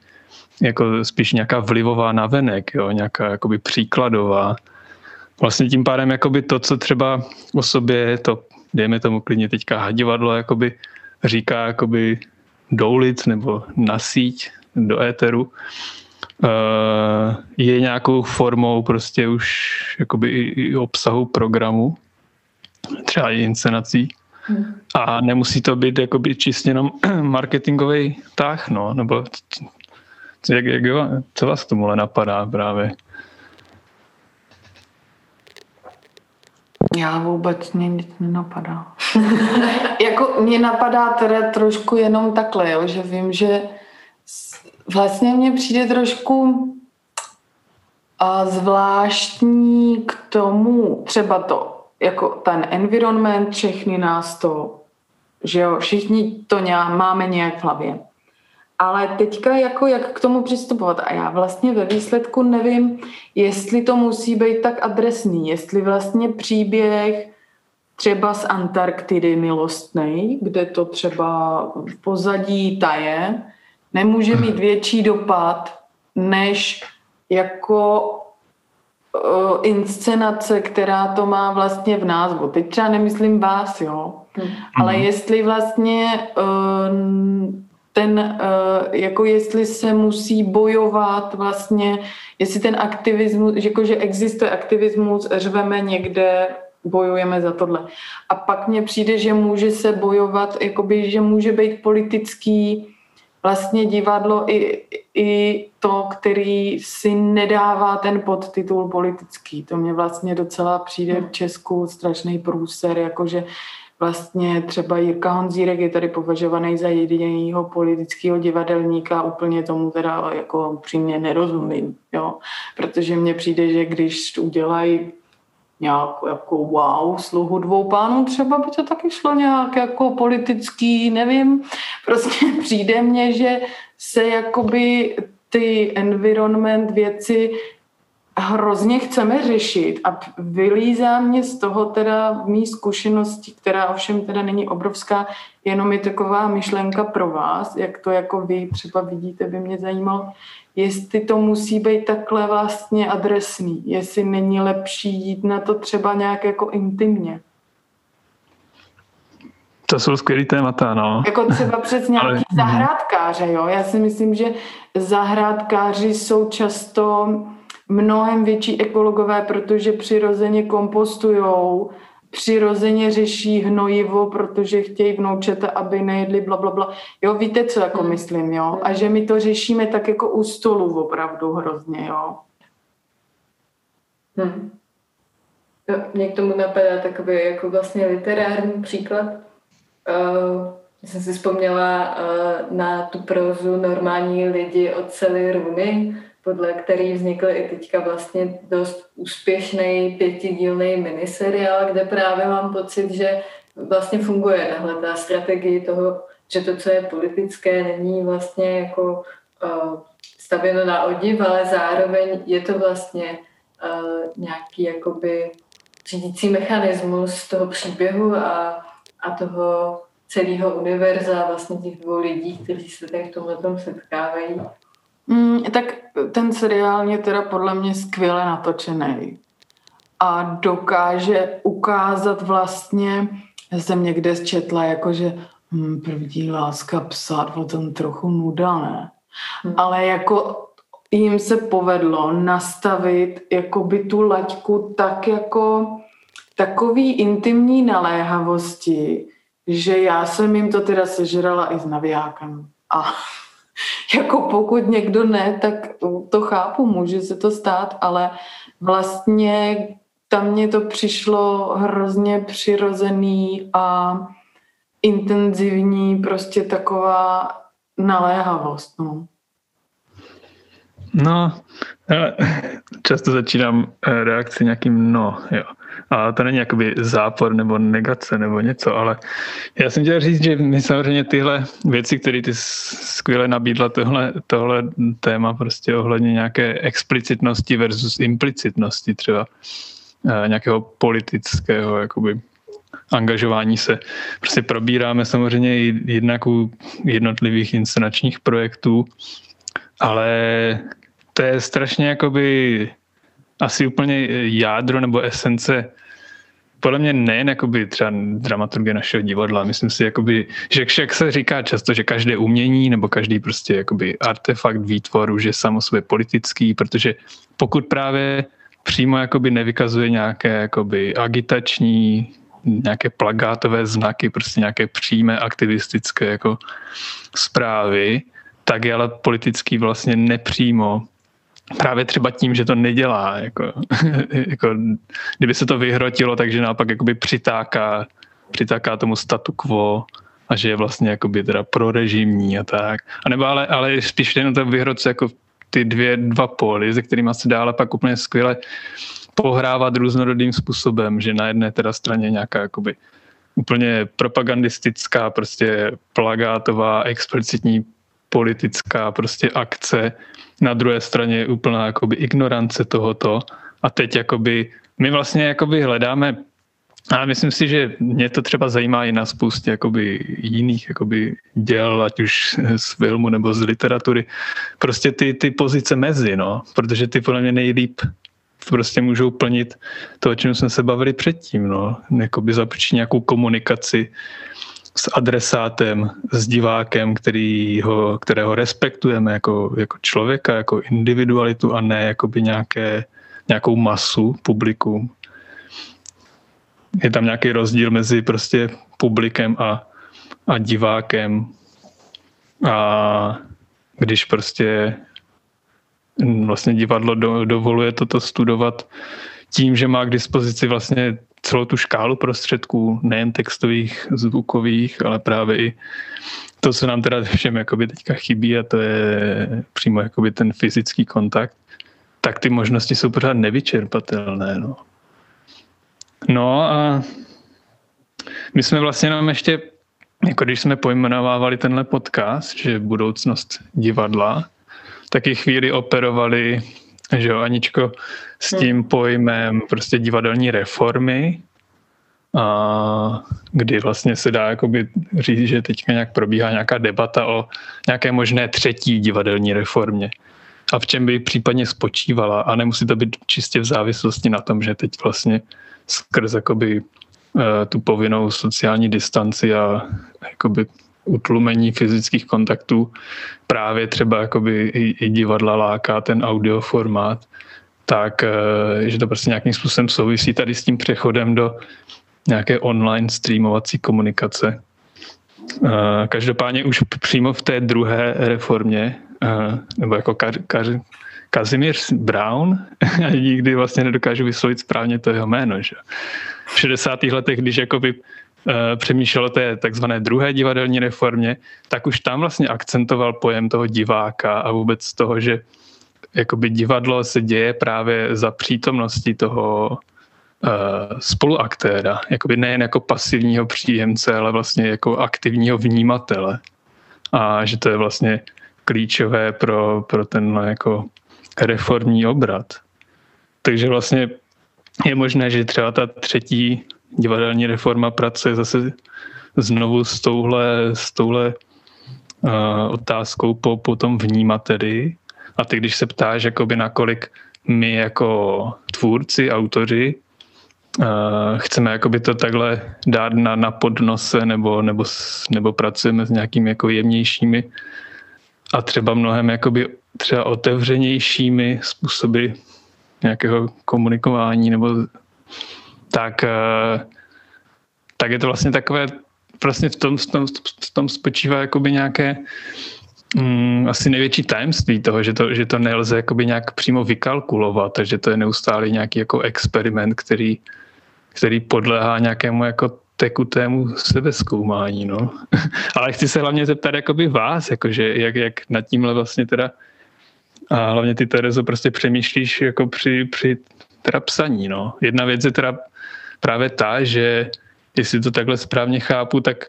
jako spíš nějaká vlivová navenek, jo, nějaká jakoby příkladová. Vlastně tím pádem jakoby to, co třeba o sobě to, dejme tomu klidně teďka hadivadlo, jakoby říká jakoby doulic nebo na síť do éteru, eh, je nějakou formou prostě už jakoby i obsahu programu, třeba i inscenací. A nemusí to být jakoby čistě jenom marketingový tah, no, nebo jak, jak, co vás k tomuhle napadá právě? Já vůbec mě nic nenapadá. jako mě napadá teda trošku jenom takhle, jo, že vím, že vlastně mně přijde trošku a zvláštní k tomu třeba to, jako ten environment, všechny nás to, že jo, všichni to nějak, máme nějak v hlavě. Ale teďka jako jak k tomu přistupovat a já vlastně ve výsledku nevím, jestli to musí být tak adresný, jestli vlastně příběh třeba z Antarktidy milostnej, kde to třeba v pozadí taje, nemůže mít větší dopad než jako uh, inscenace, která to má vlastně v názvu. Teď třeba nemyslím vás, jo, hmm. ale mhm. jestli vlastně uh, ten, uh, jako jestli se musí bojovat vlastně, jestli ten aktivismus, jako že existuje aktivismus, řveme někde, bojujeme za tohle. A pak mně přijde, že může se bojovat, jakoby, že může být politický vlastně divadlo i, i to, který si nedává ten podtitul politický. To mě vlastně docela přijde v Česku strašný průser, jakože vlastně třeba Jirka Honzírek je tady považovaný za jedinýho politického divadelníka, úplně tomu teda jako přímě nerozumím, jo. Protože mně přijde, že když udělají nějak jako wow, sluhu dvou pánů, třeba by to taky šlo nějak jako politický, nevím. Prostě přijde mně, že se jakoby ty environment věci hrozně chceme řešit a vylízá mě z toho teda mý zkušenosti, která ovšem teda není obrovská, jenom je taková myšlenka pro vás, jak to jako vy třeba vidíte, by mě zajímalo, jestli to musí být takhle vlastně adresný, jestli není lepší jít na to třeba nějak jako intimně. To jsou skvělý témata, no. Jako třeba přes nějaký Ale... zahrádkáře, jo. Já si myslím, že zahrádkáři jsou často mnohem větší ekologové, protože přirozeně kompostujou, přirozeně řeší hnojivo, protože chtějí vnoučata, aby nejedli bla, bla, bla. Jo, víte, co jako hmm. myslím, jo? A že my to řešíme tak jako u stolu opravdu hrozně, jo? Hmm. No, mě k tomu napadá takový jako vlastně literární příklad. Uh, jsem si vzpomněla uh, na tu prozu Normální lidi od Sally Rooney, podle který vznikl i teďka vlastně dost úspěšný pětidílný miniseriál, kde právě mám pocit, že vlastně funguje tahle ta strategie toho, že to, co je politické, není vlastně jako uh, stavěno na odiv, ale zároveň je to vlastně uh, nějaký jakoby řídící mechanismus toho příběhu a, a toho celého univerza vlastně těch dvou lidí, kteří se tady v tomhle setkávají. Mm, tak ten seriál je teda podle mě skvěle natočený a dokáže ukázat vlastně, já jsem někde zčetla, jakože Hmm, první láska psát, o tom trochu nuda, ne? Hmm. Ale jako jim se povedlo nastavit jakoby tu laťku tak jako takový intimní naléhavosti, že já jsem jim to teda sežrala i s navijákem. A jako pokud někdo ne, tak to chápu, může se to stát, ale vlastně tam mně to přišlo hrozně přirozený a intenzivní, prostě taková naléhavost. No. No, často začínám eh, reakci nějakým no, jo. A to není jakoby zápor nebo negace nebo něco, ale já jsem chtěl říct, že my samozřejmě tyhle věci, které ty skvěle nabídla, tohle, tohle téma prostě ohledně nějaké explicitnosti versus implicitnosti třeba eh, nějakého politického jakoby angažování se. Prostě probíráme samozřejmě i jednak u jednotlivých inscenačních projektů, ale to je strašně jakoby asi úplně jádro nebo esence podle mě nejen jakoby třeba dramaturgie našeho divadla. Myslím si, jakoby, že však se říká často, že každé umění nebo každý prostě jakoby artefakt výtvoru, že samo sobě politický, protože pokud právě přímo jakoby nevykazuje nějaké jakoby agitační, nějaké plagátové znaky, prostě nějaké přímé aktivistické jako zprávy, tak je ale politický vlastně nepřímo právě třeba tím, že to nedělá. Jako, jako, kdyby se to vyhrotilo, takže naopak jakoby přitáká, přitáká tomu statu quo a že je vlastně jakoby teda prorežimní a tak. A nebo ale, ale spíš jenom to vyhroce jako ty dvě, dva póly, se kterými se dále pak úplně skvěle pohrávat různorodým způsobem, že na jedné teda straně nějaká jakoby úplně propagandistická, prostě plagátová, explicitní politická prostě akce, na druhé straně je úplná jakoby ignorance tohoto. A teď jakoby my vlastně jakoby hledáme ale myslím si, že mě to třeba zajímá i na spoustě jakoby jiných jakoby děl, ať už z filmu nebo z literatury. Prostě ty, ty pozice mezi, no, protože ty podle mě nejlíp prostě můžou plnit to, o čem jsme se bavili předtím, no, jakoby započít nějakou komunikaci s adresátem, s divákem, který ho, kterého respektujeme jako, jako člověka, jako individualitu a ne jakoby nějaké, nějakou masu, publikum. Je tam nějaký rozdíl mezi prostě publikem a, a divákem a když prostě vlastně divadlo do, dovoluje toto studovat tím, že má k dispozici vlastně celou tu škálu prostředků, nejen textových, zvukových, ale právě i to, co nám teda všem jakoby teďka chybí a to je přímo jakoby ten fyzický kontakt, tak ty možnosti jsou pořád nevyčerpatelné. No, no a my jsme vlastně nám ještě, jako když jsme pojmenovávali tenhle podcast, že budoucnost divadla, taky chvíli operovali že jo, Aničko, s hmm. tím pojmem prostě divadelní reformy, a kdy vlastně se dá jakoby říct, že teďka nějak probíhá nějaká debata o nějaké možné třetí divadelní reformě. A v čem by případně spočívala. A nemusí to být čistě v závislosti na tom, že teď vlastně skrz jakoby, uh, tu povinnou sociální distanci a jakoby utlumení fyzických kontaktů právě třeba jakoby i, i divadla láká ten audioformát, tak eh, že to prostě nějakým způsobem souvisí tady s tím přechodem do nějaké online streamovací komunikace. Eh, každopádně už přímo v té druhé reformě, eh, nebo jako Kar, Kar, Kazimír Brown, já nikdy vlastně nedokážu vyslovit správně to jeho jméno, že? V 60. letech, když jakoby přemýšlel o té takzvané druhé divadelní reformě, tak už tam vlastně akcentoval pojem toho diváka a vůbec toho, že jakoby divadlo se děje právě za přítomnosti toho uh, spoluaktéra, jakoby nejen jako pasivního příjemce, ale vlastně jako aktivního vnímatele. A že to je vlastně klíčové pro, pro ten jako reformní obrat. Takže vlastně je možné, že třeba ta třetí divadelní reforma pracuje zase znovu s touhle, s touhle uh, otázkou po, po tom vnímateli. A ty, když se ptáš, jakoby nakolik my jako tvůrci, autoři chceme jakoby to takhle dát na, na podnose nebo, nebo, nebo pracujeme s nějakými jako jemnějšími a třeba mnohem jakoby třeba otevřenějšími způsoby nějakého komunikování nebo tak, eh, tak je to vlastně takové, vlastně v tom, v tom, v tom spočívá jakoby nějaké mm, asi největší tajemství toho, že to, že to nelze jakoby nějak přímo vykalkulovat, takže to je neustále nějaký jako experiment, který, který podléhá nějakému jako tekutému sebezkoumání, no. Ale chci se hlavně zeptat jakoby vás, jakože jak, jak nad tímhle vlastně teda a hlavně ty, Terezo, prostě přemýšlíš jako při, při teda psaní, no. Jedna věc je teda právě ta, že jestli to takhle správně chápu, tak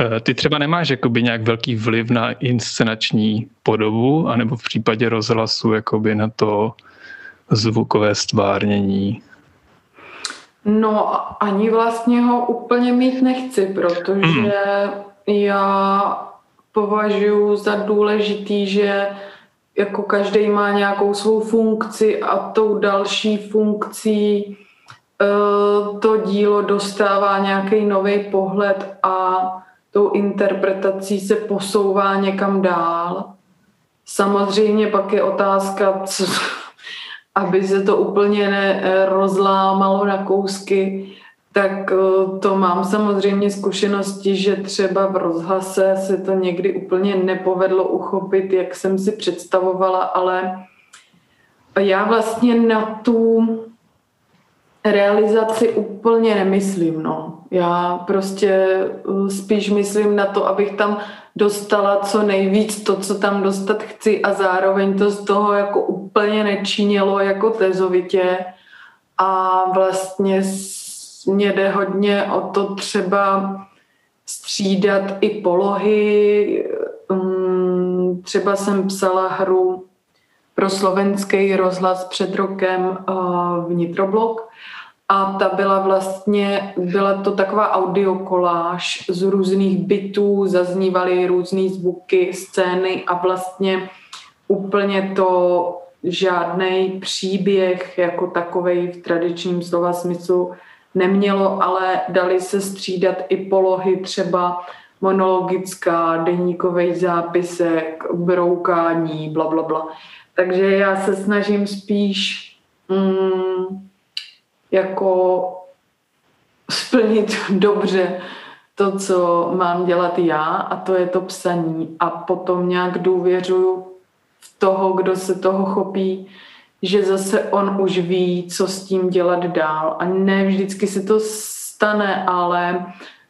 eh, ty třeba nemáš jakoby nějak velký vliv na inscenační podobu, anebo v případě rozhlasu jakoby na to zvukové stvárnění. No ani vlastně ho úplně mít nechci, protože mm. já považuji za důležitý, že jako každý má nějakou svou funkci a tou další funkcí to dílo dostává nějaký nový pohled a tou interpretací se posouvá někam dál. Samozřejmě pak je otázka, co, aby se to úplně nerozlámalo na kousky, tak eh, to mám samozřejmě zkušenosti, že třeba v rozhlase se to někdy úplně nepovedlo uchopit, jak jsem si představovala, ale já vlastně na tu realizaci úplně nemyslím. No. Já prostě eh, spíš myslím na to, abych tam dostala co nejvíc to, co tam dostat chci a zároveň to z toho jako úplně nečinilo jako tezovitě a vlastně mě jde hodně o to třeba střídat i polohy. Mm, třeba jsem psala hru pro slovenský rozhlas před rokem eh, Vnitroblok a ta byla vlastně, byla to taková audiokoláž z různých bytů, zaznívaly různé zvuky, scény a vlastně úplně to žádný příběh jako takový v tradičním slova smyslu nemělo, ale dali se střídat i polohy třeba monologická, deníkový zápisek, broukání, bla, bla, bla. Takže já se snažím spíš mm, jako splnit dobře to, co mám dělat já a to je to psaní a potom nějak důvěřuju v toho, kdo se toho chopí, že zase on už ví, co s tím dělat dál a ne vždycky se to stane, ale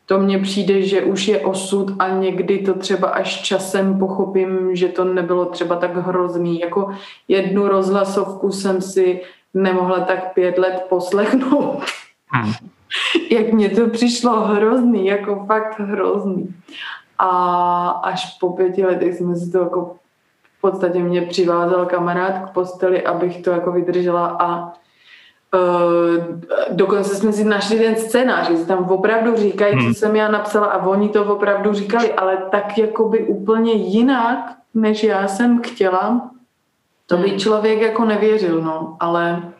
to mně přijde, že už je osud a někdy to třeba až časem pochopím, že to nebylo třeba tak hrozný. Jako jednu rozhlasovku jsem si nemohla tak pět let poslechnout. Hmm. Jak mě to přišlo hrozný, jako fakt hrozný. A až po pěti letech jsme si to jako v podstatě mě přivázal kamarád k posteli, abych to jako vydržela a Uh, dokonce jsme si našli ten scénář, že tam opravdu říkají, hmm. co jsem já napsala a oni to opravdu říkali, ale tak jakoby úplně jinak, než já jsem chtěla. To by hmm. člověk jako nevěřil, no, ale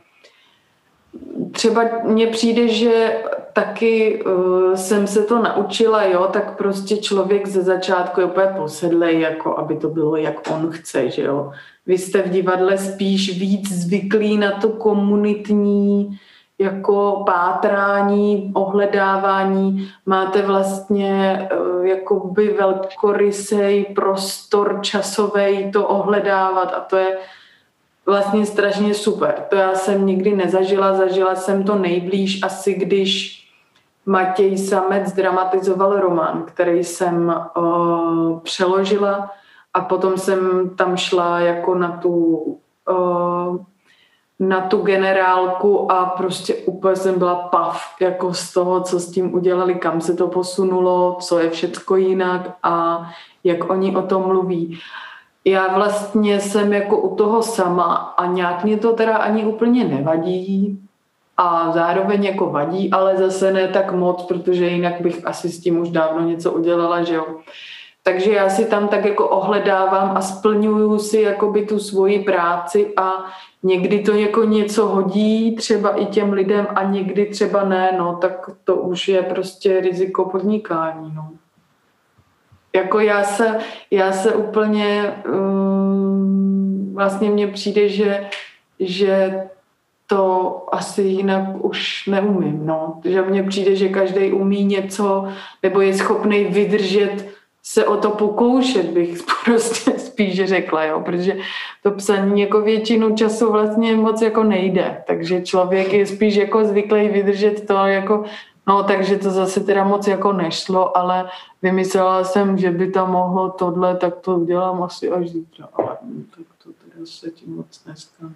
třeba mně přijde, že taky uh, jsem se to naučila, jo, tak prostě člověk ze začátku je úplně posedlej, jako aby to bylo, jak on chce, že jo. Vy jste v divadle spíš víc zvyklí na to komunitní jako pátrání, ohledávání, máte vlastně uh, jakoby velkorysej prostor časový to ohledávat a to je vlastně strašně super. To já jsem nikdy nezažila, zažila jsem to nejblíž asi, když Matěj Samec dramatizoval román, který jsem uh, přeložila a potom jsem tam šla jako na tu uh, na tu generálku a prostě úplně jsem byla pav jako z toho, co s tím udělali, kam se to posunulo, co je všecko jinak a jak oni o tom mluví já vlastně jsem jako u toho sama a nějak mě to teda ani úplně nevadí a zároveň jako vadí, ale zase ne tak moc, protože jinak bych asi s tím už dávno něco udělala, že jo. takže já si tam tak jako ohledávám a splňuju si jakoby tu svoji práci a někdy to jako něco hodí třeba i těm lidem a někdy třeba ne, no, tak to už je prostě riziko podnikání, no. Jako já se, já se úplně, um, vlastně mně přijde, že, že to asi jinak už neumím, no. Že mně přijde, že každý umí něco, nebo je schopný vydržet se o to pokoušet, bych prostě spíš řekla, jo, protože to psaní jako většinu času vlastně moc jako nejde, takže člověk je spíš jako zvyklý vydržet to jako, no takže to zase teda moc jako nešlo, ale vymyslela jsem, že by tam mohlo tohle, tak to udělám asi až zítra, ale tak to teda se tím moc nestane,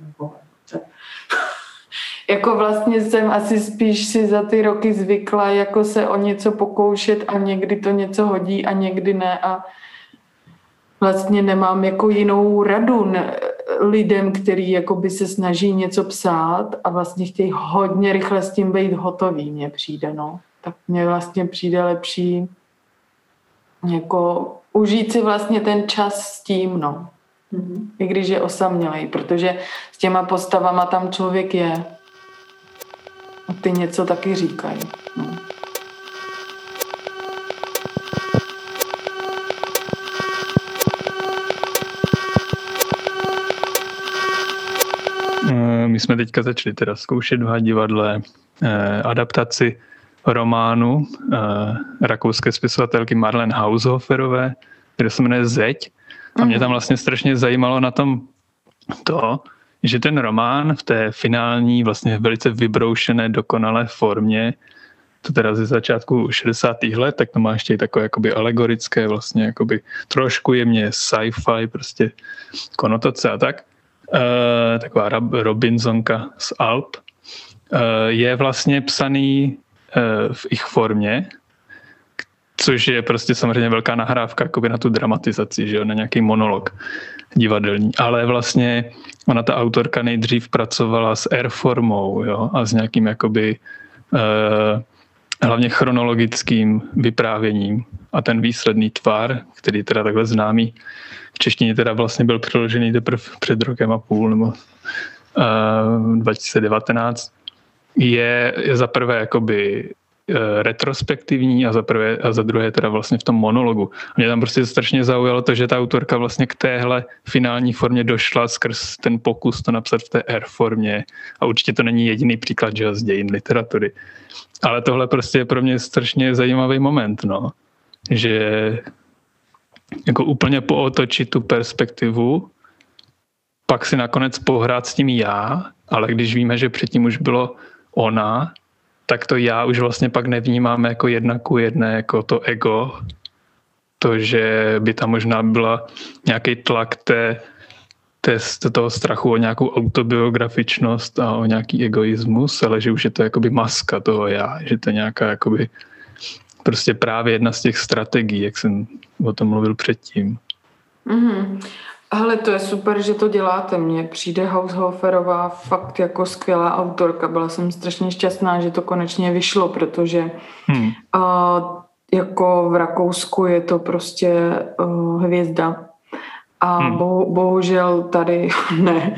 jako vlastně jsem asi spíš si za ty roky zvykla jako se o něco pokoušet a někdy to něco hodí a někdy ne a vlastně nemám jako jinou radu ne, lidem, který jako by se snaží něco psát a vlastně chtějí hodně rychle s tím být hotový, mně přijde, no. Tak mně vlastně přijde lepší jako užít si vlastně ten čas s tím, no. Mm-hmm. I když je osamělej, protože s těma postavama tam člověk je. A ty něco taky říkají. No. Eh, my jsme teďka začali teda zkoušet v divadle eh, adaptaci románu eh, rakouské spisovatelky Marlene Haushoferové, které se jmenuje Zeď. A mě mhm. tam vlastně strašně zajímalo na tom to, že ten román v té finální, vlastně velice vybroušené, dokonalé formě, to teda ze začátku 60. let, tak to má ještě i takové jakoby alegorické, vlastně jakoby trošku jemně sci-fi, prostě konotace a tak. E, taková Robinsonka z Alp. E, je vlastně psaný e, v ich formě, což je prostě samozřejmě velká nahrávka jakoby na tu dramatizaci, že jo, na nějaký monolog divadelní. Ale vlastně ona ta autorka nejdřív pracovala s airformou jo, a s nějakým jakoby eh, hlavně chronologickým vyprávěním a ten výsledný tvar, který teda takhle známý češtině teda vlastně byl přeložený teprve před rokem a půl nebo eh, 2019, je, je za prvé jakoby Eh, retrospektivní a za, prvé, a za druhé teda vlastně v tom monologu. Mě tam prostě strašně zaujalo to, že ta autorka vlastně k téhle finální formě došla skrz ten pokus to napsat v té R formě a určitě to není jediný příklad, že z dějin literatury. Ale tohle prostě je pro mě strašně zajímavý moment, no. Že jako úplně pootočit tu perspektivu, pak si nakonec pohrát s tím já, ale když víme, že předtím už bylo ona, tak to já už vlastně pak nevnímám jako jedna ku jedné, jako to ego, to, že by tam možná byla nějaký tlak té, té, toho strachu o nějakou autobiografičnost a o nějaký egoismus, ale že už je to jakoby maska toho já, že to je nějaká jakoby prostě právě jedna z těch strategií, jak jsem o tom mluvil předtím. Mm-hmm. Ale to je super, že to děláte. Mně přijde Haushoferová fakt jako skvělá autorka. Byla jsem strašně šťastná, že to konečně vyšlo, protože hmm. uh, jako v Rakousku je to prostě uh, hvězda. A hmm. bo, bohužel tady ne.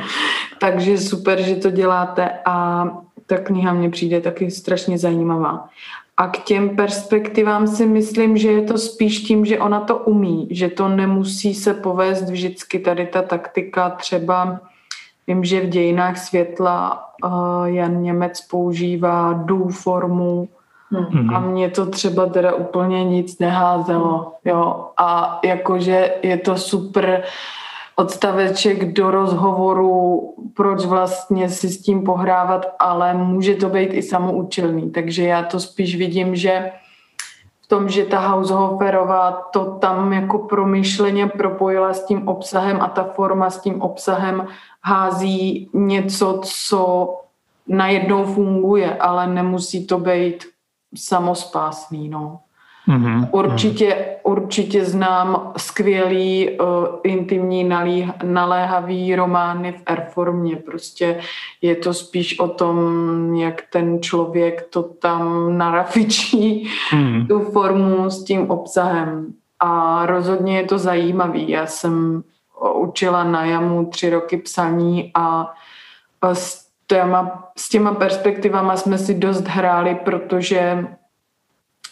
Takže super, že to děláte a ta kniha mně přijde taky strašně zajímavá. A k těm perspektivám si myslím, že je to spíš tím, že ona to umí, že to nemusí se povést vždycky tady ta taktika třeba Vím, že v dějinách světla uh, Jan Němec používá dů formu mm-hmm. a mě to třeba teda úplně nic neházelo. Jo. A jakože je to super odstaveček do rozhovoru, proč vlastně si s tím pohrávat, ale může to být i samoučelný. Takže já to spíš vidím, že v tom, že ta Haushoferová to tam jako promyšleně propojila s tím obsahem a ta forma s tím obsahem hází něco, co najednou funguje, ale nemusí to být samospásný. No. Mm-hmm. Určitě, určitě znám skvělý uh, intimní nalí, naléhavý romány v R-formě. Prostě je to spíš o tom, jak ten člověk to tam narafičí, mm-hmm. tu formu s tím obsahem. a rozhodně je to zajímavý. Já jsem učila na jamu tři roky psaní a s těma, s těma perspektivama jsme si dost hráli, protože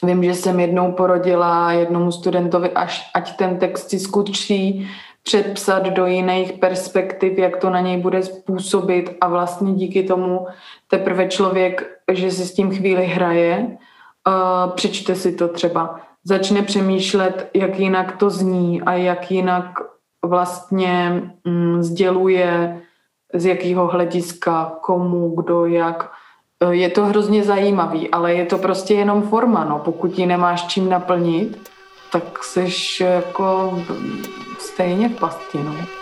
vím, že jsem jednou porodila jednomu studentovi, až, ať ten text si zkučí předpsat do jiných perspektiv, jak to na něj bude způsobit a vlastně díky tomu teprve člověk, že si s tím chvíli hraje, uh, přečte si to třeba, začne přemýšlet, jak jinak to zní a jak jinak vlastně mm, sděluje, z jakého hlediska, komu, kdo, jak. E, je to hrozně zajímavý, ale je to prostě jenom forma, no. Pokud ji nemáš čím naplnit, tak seš jako stejně v pasti, no.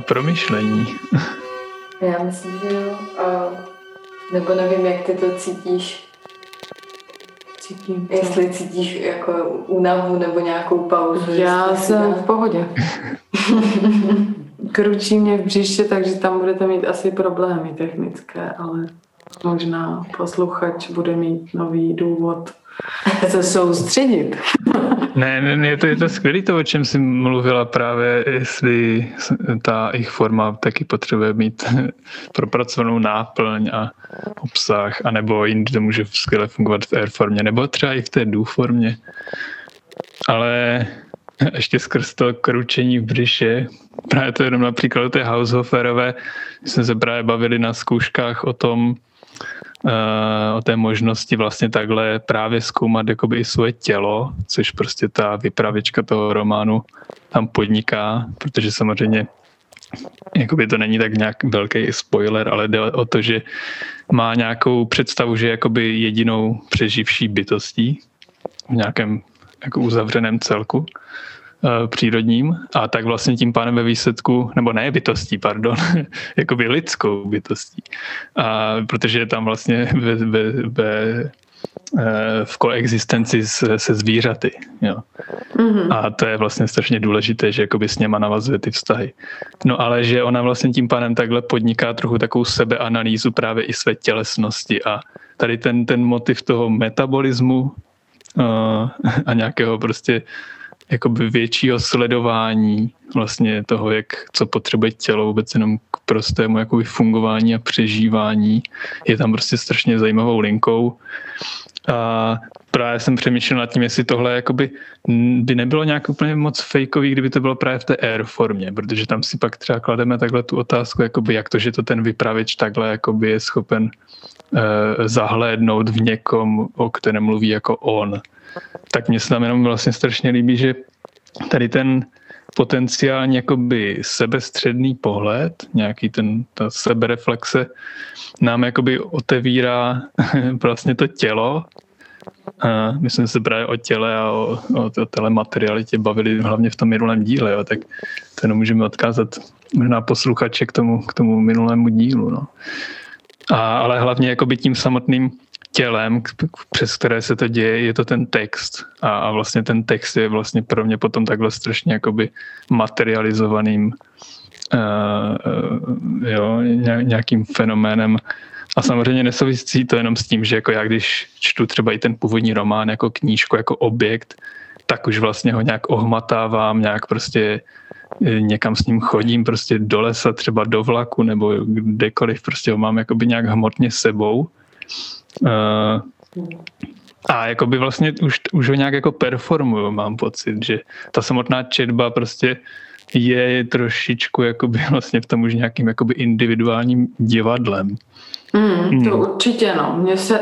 Na promyšlení. Já myslím, že jo. A, nebo nevím, jak ty to cítíš. Cítím to. Jestli cítíš jako únavu nebo nějakou pauzu. Já jsem v pohodě. Kručí mě v břiště, takže tam budete mít asi problémy technické, ale možná posluchač bude mít nový důvod se soustředit. ne, ne, je to, je to skvělé to, o čem jsi mluvila právě, jestli ta jejich forma taky potřebuje mít propracovanou náplň a obsah, anebo jindy to může skvěle fungovat v air formě, nebo třeba i v té do formě. Ale ještě skrz to kručení v břiše, právě to jenom například té Haushoferové, jsme se právě bavili na zkouškách o tom, o té možnosti vlastně takhle právě zkoumat jakoby i svoje tělo, což prostě ta vypravěčka toho románu tam podniká, protože samozřejmě jakoby to není tak nějak velký spoiler, ale jde o to, že má nějakou představu, že je jakoby jedinou přeživší bytostí v nějakém jako uzavřeném celku. Eh, přírodním a tak vlastně tím pádem ve výsledku, nebo ne bytostí, pardon, jako by lidskou bytostí. A protože je tam vlastně ve, ve, ve, eh, v koexistenci se, se zvířaty. Jo. Mm-hmm. A to je vlastně strašně důležité, že jakoby s něma navazuje ty vztahy. No ale že ona vlastně tím pádem takhle podniká trochu takovou sebeanalýzu právě i své tělesnosti a tady ten, ten motiv toho metabolismu uh, a nějakého prostě jakoby většího sledování vlastně toho, jak, co potřebuje tělo vůbec jenom k prostému jakoby fungování a přežívání. Je tam prostě strašně zajímavou linkou. A právě jsem přemýšlel nad tím, jestli tohle jakoby by nebylo nějak úplně moc fejkový, kdyby to bylo právě v té air formě, protože tam si pak třeba klademe takhle tu otázku, jakoby jak to, že to ten vypravěč takhle jakoby je schopen uh, zahlédnout v někom, o kterém mluví jako on tak mně se tam jenom vlastně strašně líbí, že tady ten potenciální jakoby sebestředný pohled, nějaký ten, ta sebereflexe nám jakoby otevírá vlastně to tělo. A my jsme se právě o těle a o, o, o telematerialitě bavili hlavně v tom minulém díle, jo, tak to jenom můžeme odkázat možná posluchače k tomu, k tomu minulému dílu. No. A, ale hlavně jakoby tím samotným tělem, přes které se to děje, je to ten text. A, a vlastně ten text je vlastně pro mě potom takhle strašně jakoby materializovaným uh, jo, nějakým fenoménem. A samozřejmě nesouvisí to jenom s tím, že jako já když čtu třeba i ten původní román jako knížku, jako objekt, tak už vlastně ho nějak ohmatávám, nějak prostě eh, někam s ním chodím prostě do lesa, třeba do vlaku nebo kdekoliv, prostě ho mám jakoby nějak hmotně sebou Uh, a jakoby vlastně už, už ho nějak jako performuju, mám pocit, že ta samotná četba prostě je trošičku jakoby vlastně v tom už nějakým jakoby individuálním divadlem. Mm, to hmm. určitě no. Mně se,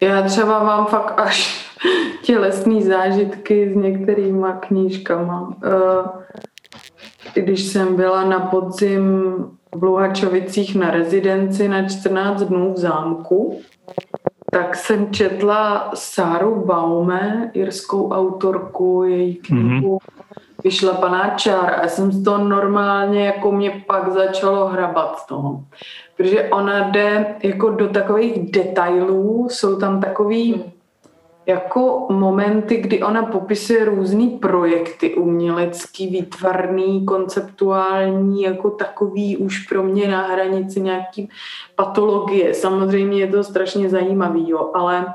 já třeba mám fakt až tělesný zážitky s některýma knížkama. Uh, když jsem byla na podzim v Luhačovicích na rezidenci na 14 dnů v zámku, tak jsem četla Sáru Baume, irskou autorku, její knihu mm-hmm. Vyšla paná čár a jsem to normálně, jako mě pak začalo hrabat z toho. Protože ona jde jako do takových detailů, jsou tam takový jako momenty, kdy ona popisuje různý projekty umělecký, výtvarný, konceptuální, jako takový už pro mě na hranici nějaký patologie. Samozřejmě je to strašně zajímavý, jo, ale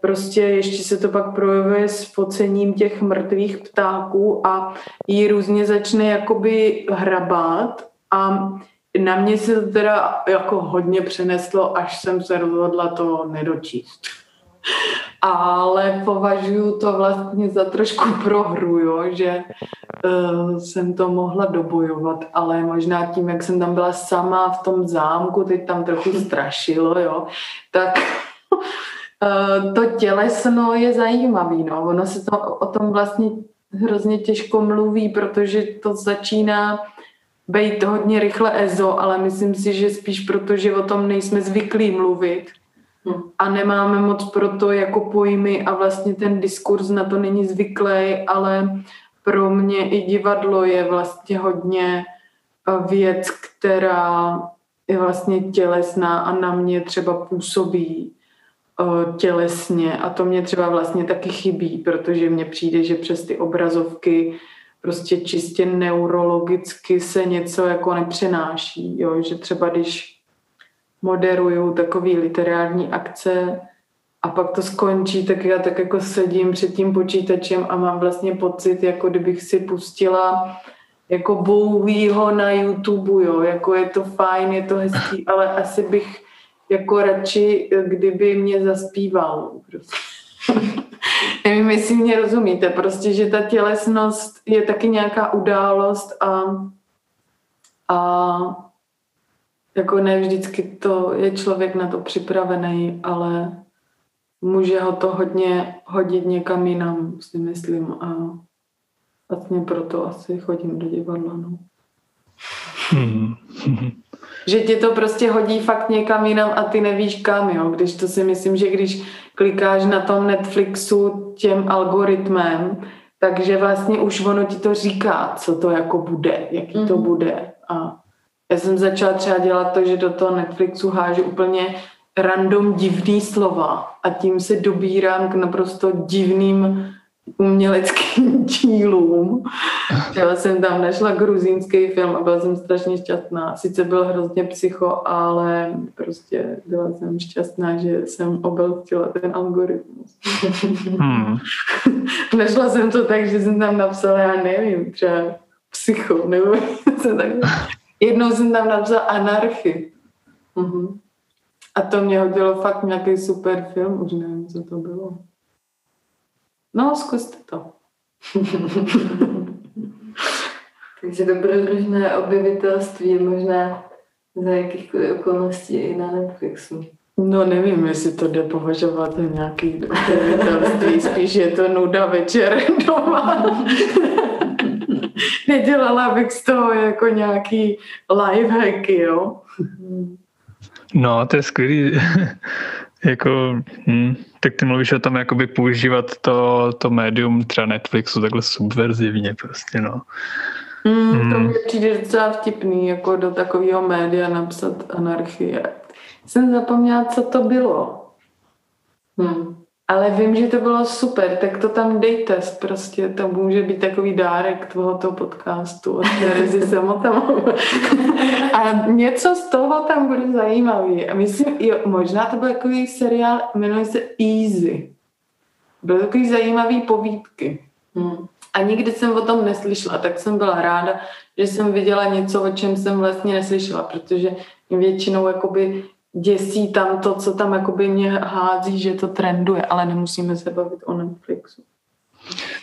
prostě ještě se to pak projevuje s focením těch mrtvých ptáků a jí různě začne jakoby hrabat a na mě se to teda jako hodně přeneslo, až jsem se rozhodla to nedočíst ale považuji to vlastně za trošku prohru, jo, že uh, jsem to mohla dobojovat, ale možná tím, jak jsem tam byla sama v tom zámku, teď tam trochu strašilo, jo, tak uh, to tělesno je zajímavý, no, ono se to o tom vlastně hrozně těžko mluví, protože to začíná být hodně rychle EZO, ale myslím si, že spíš proto, že o tom nejsme zvyklí mluvit, a nemáme moc pro to jako pojmy a vlastně ten diskurs na to není zvyklý, ale pro mě i divadlo je vlastně hodně eh, věc, která je vlastně tělesná a na mě třeba působí eh, tělesně a to mě třeba vlastně taky chybí, protože mně přijde, že přes ty obrazovky prostě čistě neurologicky se něco jako nepřenáší, jo? že třeba když moderuju takový literární akce a pak to skončí, tak já tak jako sedím před tím počítačem a mám vlastně pocit, jako kdybych si pustila jako Bowieho na YouTube, jo, jako je to fajn, je to hezký, ale asi bych jako radši, kdyby mě zaspíval. Prostě. Nevím, jestli mě rozumíte, prostě, že ta tělesnost je taky nějaká událost a, a jako ne vždycky to je člověk na to připravený, ale může ho to hodně hodit někam jinam, si myslím. A vlastně proto asi chodím do divadla. No. Hmm. že tě to prostě hodí fakt někam jinam a ty nevíš kam, jo. Když to si myslím, že když klikáš na tom Netflixu těm algoritmem, takže vlastně už ono ti to říká, co to jako bude, jaký mm-hmm. to mhm. bude. A já jsem začala třeba dělat to, že do toho Netflixu hážu úplně random divný slova a tím se dobírám k naprosto divným uměleckým dílům. Já jsem tam našla gruzínský film a byla jsem strašně šťastná. Sice byl hrozně psycho, ale prostě byla jsem šťastná, že jsem obelstila ten algoritmus. Hmm. našla jsem to tak, že jsem tam napsala, já nevím, třeba psycho, nebo jsem tak Jednou jsem tam napsala anarchy. Uh-huh. A to mě hodilo fakt nějaký super film, už nevím, co to bylo. No, zkuste to. Takže dobrodružné objevitelství je možná za jakýchkoliv okolností i na Netflixu. No nevím, jestli to jde považovat za nějaký objevitelství, spíš je to nuda večer doma. nedělala bych z toho jako nějaký lifehacky, jo. No, to je skvělý. jako, hm, tak ty mluvíš o tom, jakoby používat to, to médium třeba Netflixu takhle subverzivně prostě, no. Mm, mm. To mě přijde docela vtipný, jako do takového média napsat anarchie. Jsem zapomněla, co to bylo. Hmm. Ale vím, že to bylo super, tak to tam dejte, prostě to může být takový dárek tohoto podcastu od Terezy Samotamové. A něco z toho tam bude zajímavý. A myslím, jo, možná to byl takový seriál, jmenuje se Easy. Byly takový zajímavý povídky. Hmm. A nikdy jsem o tom neslyšela, tak jsem byla ráda, že jsem viděla něco, o čem jsem vlastně neslyšela, protože většinou jakoby děsí tam to, co tam jakoby mě hází, že to trenduje, ale nemusíme se bavit o Netflixu.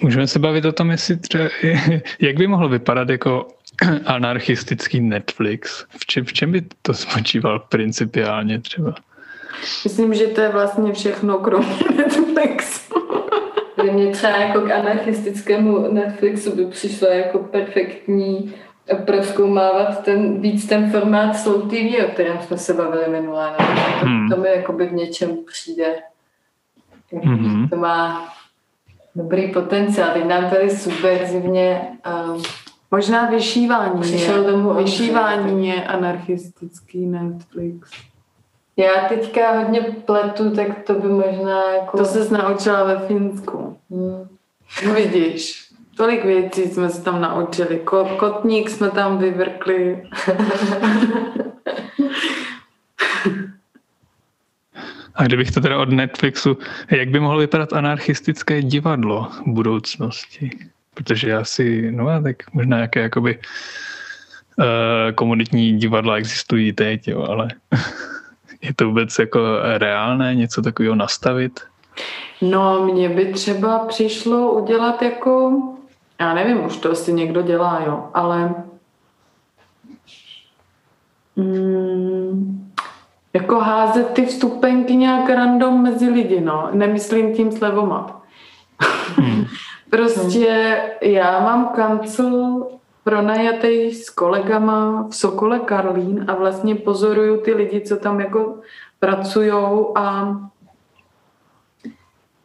Můžeme se bavit o tom, jestli třeba, jak by mohlo vypadat jako anarchistický Netflix. V čem, v čem by to spočíval principiálně třeba? Myslím, že to je vlastně všechno kromě Netflixu. Mně třeba jako k anarchistickému Netflixu by přišlo jako perfektní proskoumávat ten, víc ten formát Slow TV, o kterém jsme se bavili minulé. To, hmm. to mi jakoby v něčem přijde. Mm-hmm. To má dobrý potenciál. Teď nám tady subverzivně um, Možná vyšívání je, domů vyšívání je anarchistický Netflix. Já teďka hodně pletu, tak to by možná jako... To se naučila ve Finsku. Hmm. No vidíš, tolik věcí jsme se tam naučili. Kotník jsme tam vyvrkli. A kdybych to teda od Netflixu, jak by mohlo vypadat anarchistické divadlo v budoucnosti? Protože já si, no tak možná jaké jakoby uh, komunitní divadla existují teď, jo, ale je to vůbec jako reálné něco takového nastavit? No, mně by třeba přišlo udělat jako, já nevím, už to asi někdo dělá, jo, ale mm, jako házet ty vstupenky nějak random mezi lidi, no. Nemyslím tím slevomat. Hmm. prostě já mám kancel pronajatý s kolegama v Sokole Karlín a vlastně pozoruju ty lidi, co tam jako pracujou a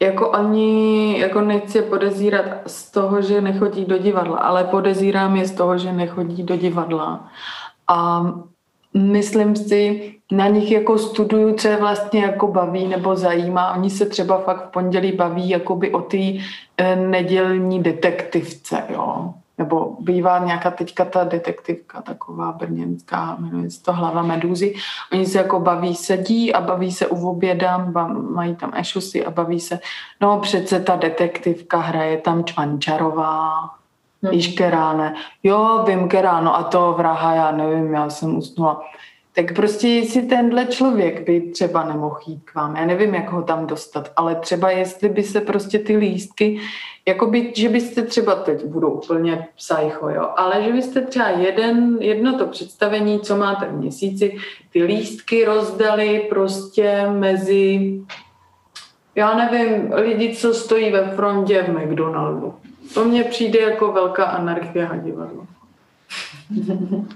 jako ani jako nechci podezírat z toho, že nechodí do divadla, ale podezírám je z toho, že nechodí do divadla. A myslím si, na nich jako studuju, co je vlastně jako baví nebo zajímá. Oni se třeba fakt v pondělí baví jakoby o té e, nedělní detektivce, jo. Nebo bývá nějaká teďka ta detektivka taková brněnská, jmenuje se to Hlava medúzy. Oni se jako baví, sedí a baví se u oběda, mají tam ešusy a baví se, no přece ta detektivka hraje tam Čvančarová, Hmm. Víš, která ne. Jo, vím, která, no a to vraha, já nevím, já jsem usnula. Tak prostě jestli tenhle člověk by třeba nemohl jít k vám, já nevím, jak ho tam dostat, ale třeba jestli by se prostě ty lístky, jako by, že byste třeba teď budou úplně psycho, jo, ale že byste třeba jeden, jedno to představení, co máte v měsíci, ty lístky rozdali prostě mezi, já nevím, lidi, co stojí ve frontě v McDonaldu. To mně přijde jako velká anarchie a divadlo.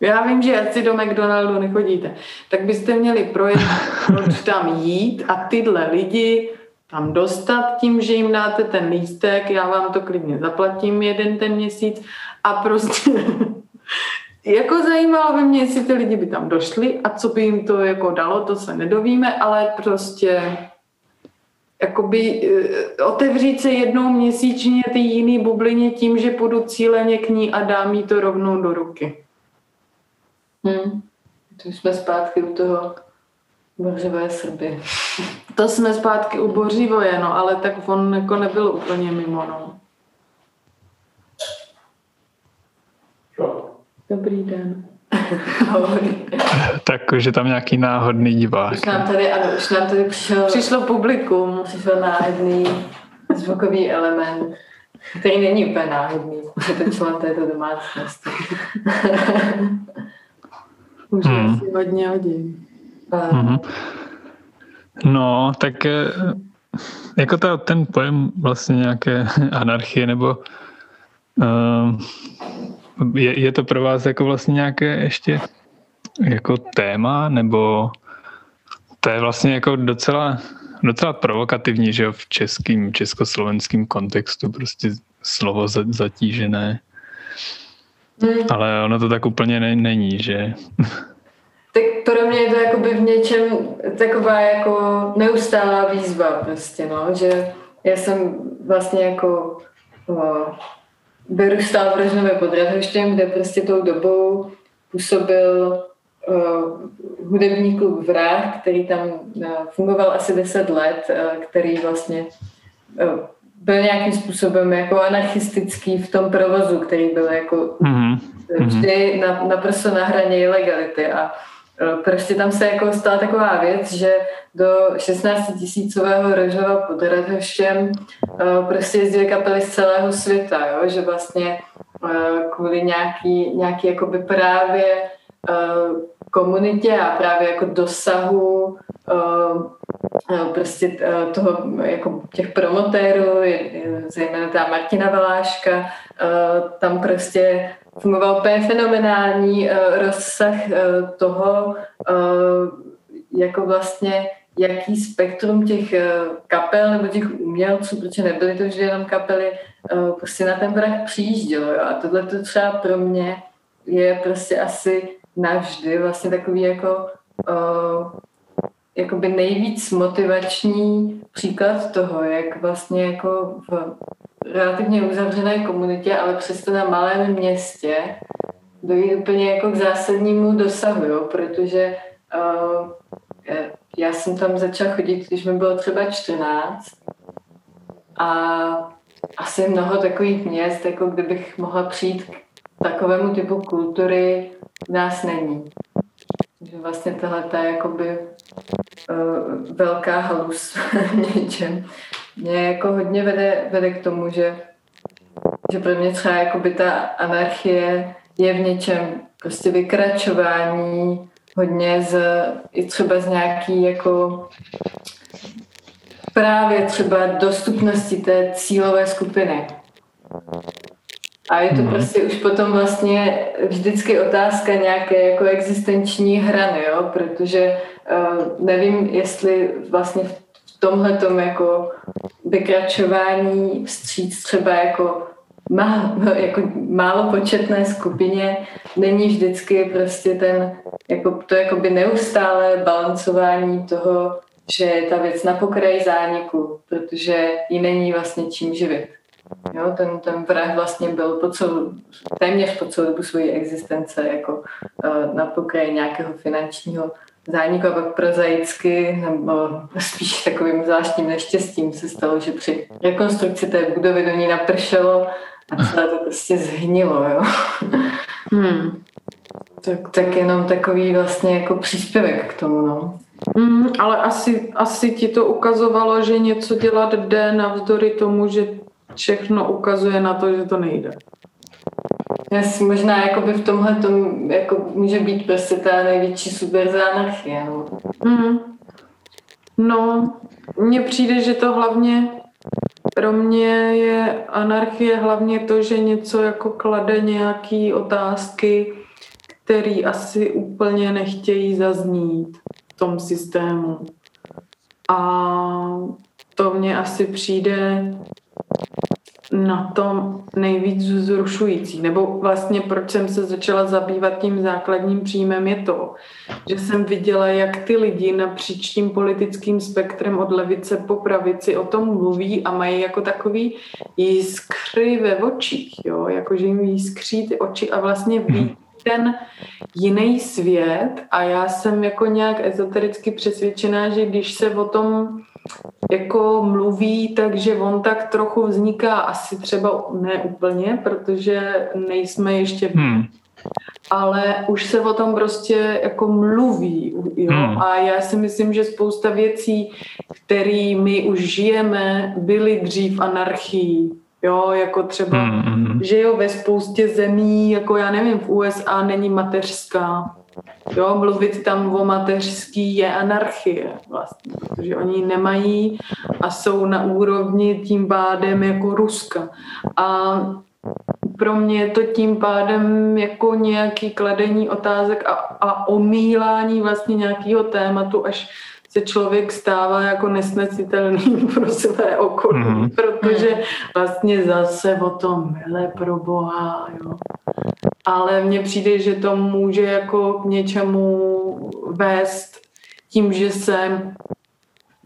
Já vím, že asi do McDonaldu nechodíte. Tak byste měli projekt, proč tam jít a tyhle lidi tam dostat tím, že jim dáte ten lístek, já vám to klidně zaplatím jeden ten měsíc a prostě jako zajímalo by mě, jestli ty lidi by tam došli a co by jim to jako dalo, to se nedovíme, ale prostě jakoby eh, otevřít se jednou měsíčně ty jiný bublině tím, že půjdu cíleně k ní a dám jí to rovnou do ruky. Hmm. To jsme zpátky u toho Bořivé Srby. To jsme zpátky u Bořivoje, no, ale tak on jako nebyl úplně mimo, no. Dobrý den. tak, že tam nějaký náhodný divák. Už nám tady, ano, už nám tady přišel... Přišlo publikum. Přišel náhodný zvukový element, který není úplně náhodný. Je to člen této domácnosti. Už hmm. si hodně hodin. Mm-hmm. No, tak eh, jako ta, ten pojem vlastně nějaké anarchie nebo uh, je, je to pro vás jako vlastně nějaké ještě jako téma, nebo to je vlastně jako docela, docela provokativní, že jo, v českým, československém kontextu prostě slovo zatížené. Hmm. Ale ono to tak úplně ne, není, že? Tak pro mě je to jakoby v něčem taková jako neustálá výzva prostě, no, že já jsem vlastně jako o, vyrůstal v Rožnově pod Radhoštěm, kde prostě tou dobou působil uh, hudební klub Vrah, který tam uh, fungoval asi 10 let, uh, který vlastně uh, byl nějakým způsobem jako anarchistický v tom provozu, který byl jako mm-hmm. vždy na, naprosto na hraně ilegality a prostě tam se jako stala taková věc, že do 16 tisícového Rožova pod Radhoštěm prostě jezdily kapely z celého světa, jo? že vlastně kvůli nějaký, nějaký jakoby právě komunitě a právě jako dosahu prostě toho, jako těch promotérů, zejména ta Martina Valáška, tam prostě fungoval úplně fenomenální rozsah toho, jako vlastně jaký spektrum těch kapel nebo těch umělců, protože nebyly to vždy jenom kapely, prostě na ten vrah přijíždělo. Jo? A tohle to třeba pro mě je prostě asi navždy vlastně takový jako jakoby nejvíc motivační příklad toho, jak vlastně jako v relativně uzavřené komunitě, ale přesto na malém městě dojít úplně jako k zásadnímu dosahu, jo? protože uh, já jsem tam začala chodit, když mi bylo třeba 14 a asi mnoho takových měst, jako kdybych mohla přijít k takovému typu kultury nás není. Že vlastně tohle ta jakoby uh, velká halus něčem mě jako hodně vede, vede k tomu, že, že pro mě třeba jakoby ta anarchie je v něčem prostě vykračování hodně z, i třeba z nějaký jako právě třeba dostupnosti té cílové skupiny. A je to mm. prostě už potom vlastně vždycky otázka nějaké jako existenční hrany, jo? protože uh, nevím, jestli vlastně v tomhle jako vykračování vstříc třeba jako má, jako málo početné skupině není vždycky prostě ten, jako to jakoby neustále balancování toho, že je ta věc na pokraji zániku, protože ji není vlastně čím živit. Jo, ten, ten vrah vlastně byl po celou, téměř po celou dobu svojí existence jako uh, na pokraji nějakého finančního zániku a pak prozaicky, nebo spíš takovým zvláštním neštěstím se stalo, že při rekonstrukci té budovy do ní napršelo a celé to prostě zhnilo. Jo. Hmm. Tak, tak jenom takový vlastně jako příspěvek k tomu. No. Mm, ale asi, asi ti to ukazovalo, že něco dělat jde navzdory tomu, že všechno ukazuje na to, že to nejde. Yes, možná jakoby v tomhle tom jako může být prostě ta největší subverze anarchie. No. Mm. no, mně přijde, že to hlavně pro mě je anarchie hlavně to, že něco jako klade nějaký otázky, který asi úplně nechtějí zaznít v tom systému. A to mně asi přijde na tom nejvíc zrušující, nebo vlastně proč jsem se začala zabývat tím základním příjmem je to, že jsem viděla, jak ty lidi napříč tím politickým spektrem od levice po pravici o tom mluví a mají jako takový jiskry ve očích, jo, jakože jim jiskří ty oči a vlastně ví mhm. ten jiný svět a já jsem jako nějak ezotericky přesvědčená, že když se o tom jako mluví, takže on tak trochu vzniká asi třeba ne úplně, protože nejsme ještě hmm. ale už se o tom prostě jako mluví. Jo? Hmm. A já si myslím, že spousta věcí, které my už žijeme, byly dřív anarchií. Jo, jako třeba, hmm. hmm, že jo, ve spoustě zemí, jako já nevím, v USA není mateřská. Jo, mluvit tam o mateřský je anarchie vlastně, protože oni nemají a jsou na úrovni tím pádem jako Ruska. A pro mě je to tím pádem jako nějaký kladení otázek a, a omílání vlastně nějakého tématu, až se člověk stává jako nesnesitelný pro své okolí, mm-hmm. protože vlastně zase o tom, hele pro Boha, jo. Ale mně přijde, že to může jako k něčemu vést tím, že se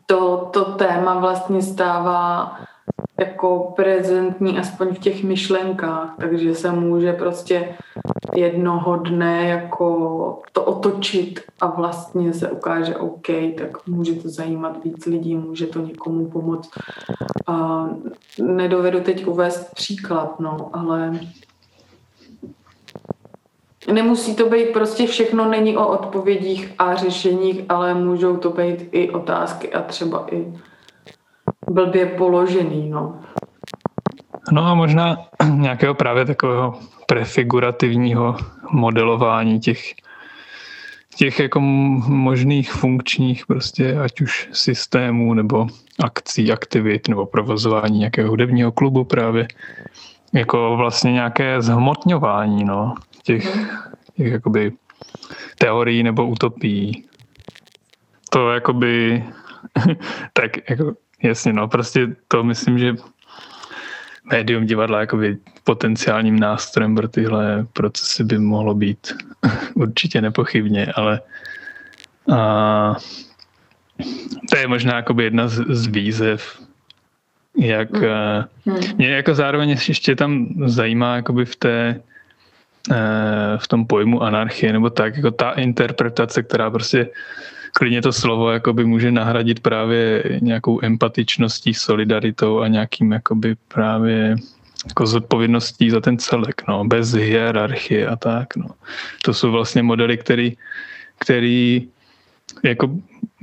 to, to téma vlastně stává jako prezentní aspoň v těch myšlenkách, takže se může prostě jednoho dne jako to otočit a vlastně se ukáže OK, tak může to zajímat víc lidí, může to někomu pomoct. A nedovedu teď uvést příklad, no, ale nemusí to být prostě všechno není o odpovědích a řešeních, ale můžou to být i otázky a třeba i blbě položený, no. No a možná nějakého právě takového prefigurativního modelování těch, těch jako možných funkčních prostě ať už systémů nebo akcí, aktivit nebo provozování nějakého hudebního klubu právě jako vlastně nějaké zhmotňování no, těch, těch jakoby teorií nebo utopií. To jakoby tak jako jasně no, prostě to myslím, že médium divadla jakoby potenciálním nástrojem pro tyhle procesy by mohlo být určitě nepochybně, ale a, to je možná jakoby jedna z, z výzev, jak hmm. hmm. mě jako zároveň ještě tam zajímá jakoby v té v tom pojmu anarchie nebo tak, jako ta interpretace, která prostě klidně to slovo jakoby může nahradit právě nějakou empatičností, solidaritou a nějakým jakoby právě jako zodpovědností za ten celek, no, bez hierarchie a tak, no. To jsou vlastně modely, který, který jako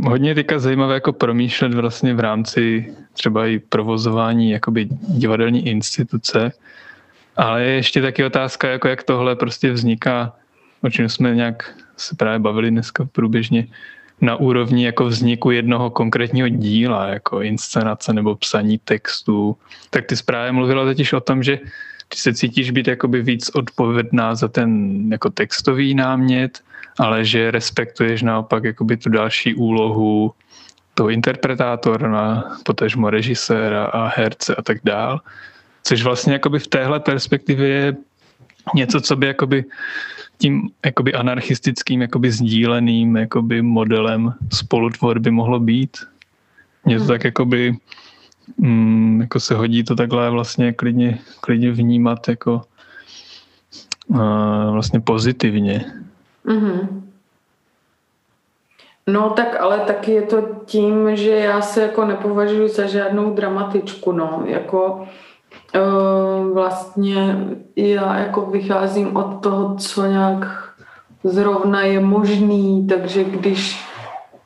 hodně teďka zajímavé jako promýšlet vlastně v rámci třeba i provozování jakoby divadelní instituce, ale je ještě taky otázka, jako jak tohle prostě vzniká, o čem jsme nějak se právě bavili dneska průběžně, na úrovni jako vzniku jednoho konkrétního díla, jako inscenace nebo psaní textu. Tak ty zprávě mluvila totiž o tom, že ty se cítíš být jakoby víc odpovědná za ten jako textový námět, ale že respektuješ naopak jakoby tu další úlohu toho interpretátora, potažmo režiséra a herce a tak dál. Což vlastně jakoby v téhle perspektivě je něco, co by jakoby tím jakoby anarchistickým, jakoby sdíleným jakoby modelem spolutvorby mohlo být. Mně to hmm. tak jakoby mm, jako se hodí to takhle vlastně klidně, klidně vnímat jako uh, vlastně pozitivně. Mm-hmm. No tak ale taky je to tím, že já se jako nepovažuji za žádnou dramatičku, no, jako vlastně já jako vycházím od toho, co nějak zrovna je možný, takže když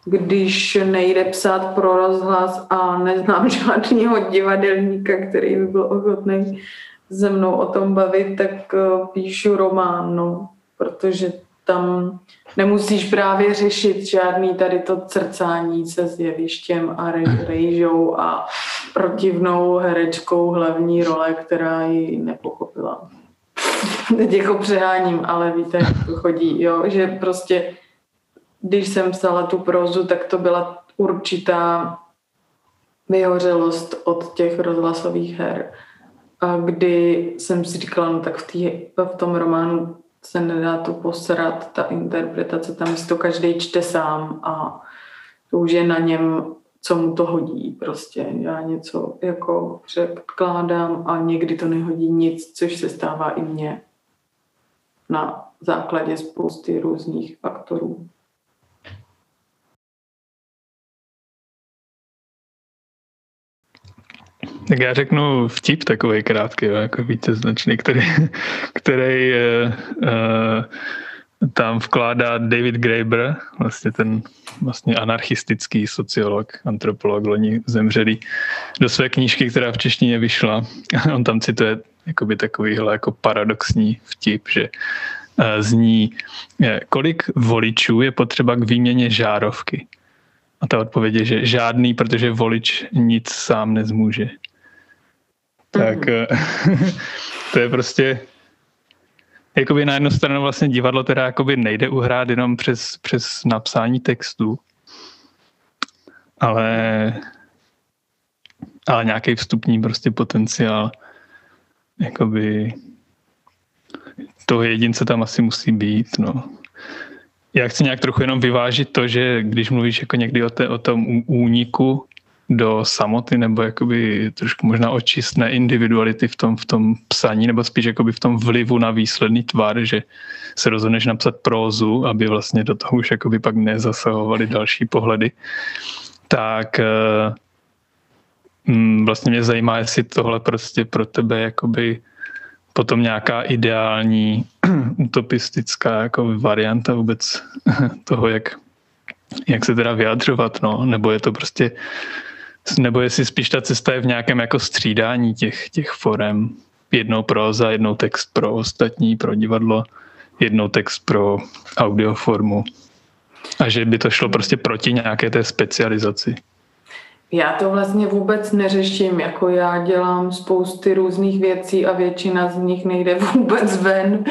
když nejde psát pro rozhlas a neznám žádného divadelníka, který by byl ochotný se mnou o tom bavit, tak píšu román, no, protože tam nemusíš právě řešit žádný tady to crcání se s jevištěm a rejžou a protivnou herečkou hlavní role, která ji nepochopila. Teď jako přeháním, ale víte, jak to chodí, jo? že prostě když jsem psala tu prózu, tak to byla určitá vyhořelost od těch rozhlasových her. A kdy jsem si říkala, no tak v, tý, v tom románu se nedá to posrat, ta interpretace, tam si to každý čte sám a to už je na něm, co mu to hodí prostě. Já něco jako předkládám a někdy to nehodí nic, což se stává i mně na základě spousty různých faktorů. Tak já řeknu vtip takový krátký, jako víceznačný, který, který uh, uh, tam vkládá David Graeber, vlastně ten vlastně anarchistický sociolog, antropolog, loni zemřelý, do své knížky, která v češtině vyšla. On tam cituje jakoby takovýhle jako paradoxní vtip, že uh, zní, kolik voličů je potřeba k výměně žárovky. A ta odpověď je, že žádný, protože volič nic sám nezmůže tak mm. to je prostě jakoby na jednu stranu vlastně divadlo teda jakoby nejde uhrát jenom přes, přes napsání textu, ale ale nějaký vstupní prostě potenciál jakoby toho jedince tam asi musí být, no. Já chci nějak trochu jenom vyvážit to, že když mluvíš jako někdy o, té, o tom úniku do samoty nebo jakoby trošku možná očistné individuality v tom, v tom psaní nebo spíš jakoby v tom vlivu na výsledný tvar, že se rozhodneš napsat prózu, aby vlastně do toho už jakoby pak nezasahovaly další pohledy, tak eh, mm, vlastně mě zajímá, jestli tohle prostě pro tebe jakoby potom nějaká ideální utopistická jako varianta vůbec toho, jak, jak se teda vyjadřovat, no, nebo je to prostě, nebo jestli spíš ta cesta je v nějakém jako střídání těch, těch forem, jednou proza, jednou text pro ostatní, pro divadlo, jednou text pro audioformu. A že by to šlo prostě proti nějaké té specializaci. Já to vlastně vůbec neřeším, jako já dělám spousty různých věcí a většina z nich nejde vůbec ven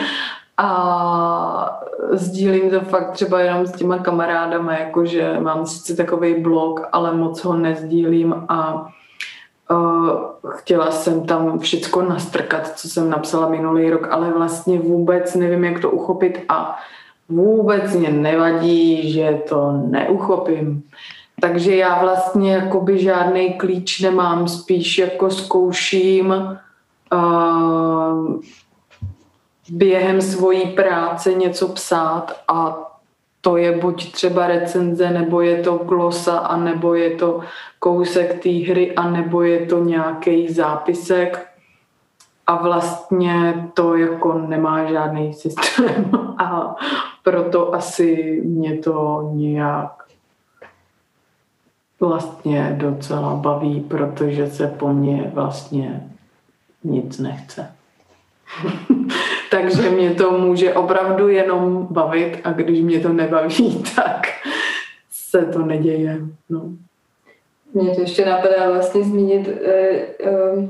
a sdílím to fakt třeba jenom s těma kamarádama, jakože mám sice takový blog, ale moc ho nezdílím a uh, chtěla jsem tam všecko nastrkat, co jsem napsala minulý rok, ale vlastně vůbec nevím, jak to uchopit a vůbec mě nevadí, že to neuchopím. Takže já vlastně jakoby žádný klíč nemám, spíš jako zkouším uh, během svojí práce něco psát a to je buď třeba recenze, nebo je to glosa, a nebo je to kousek té hry, a nebo je to nějaký zápisek. A vlastně to jako nemá žádný systém a proto asi mě to nějak vlastně docela baví, protože se po mně vlastně nic nechce. Takže mě to může opravdu jenom bavit a když mě to nebaví, tak se to neděje. No. Mě to ještě napadá vlastně zmínit, eh, eh,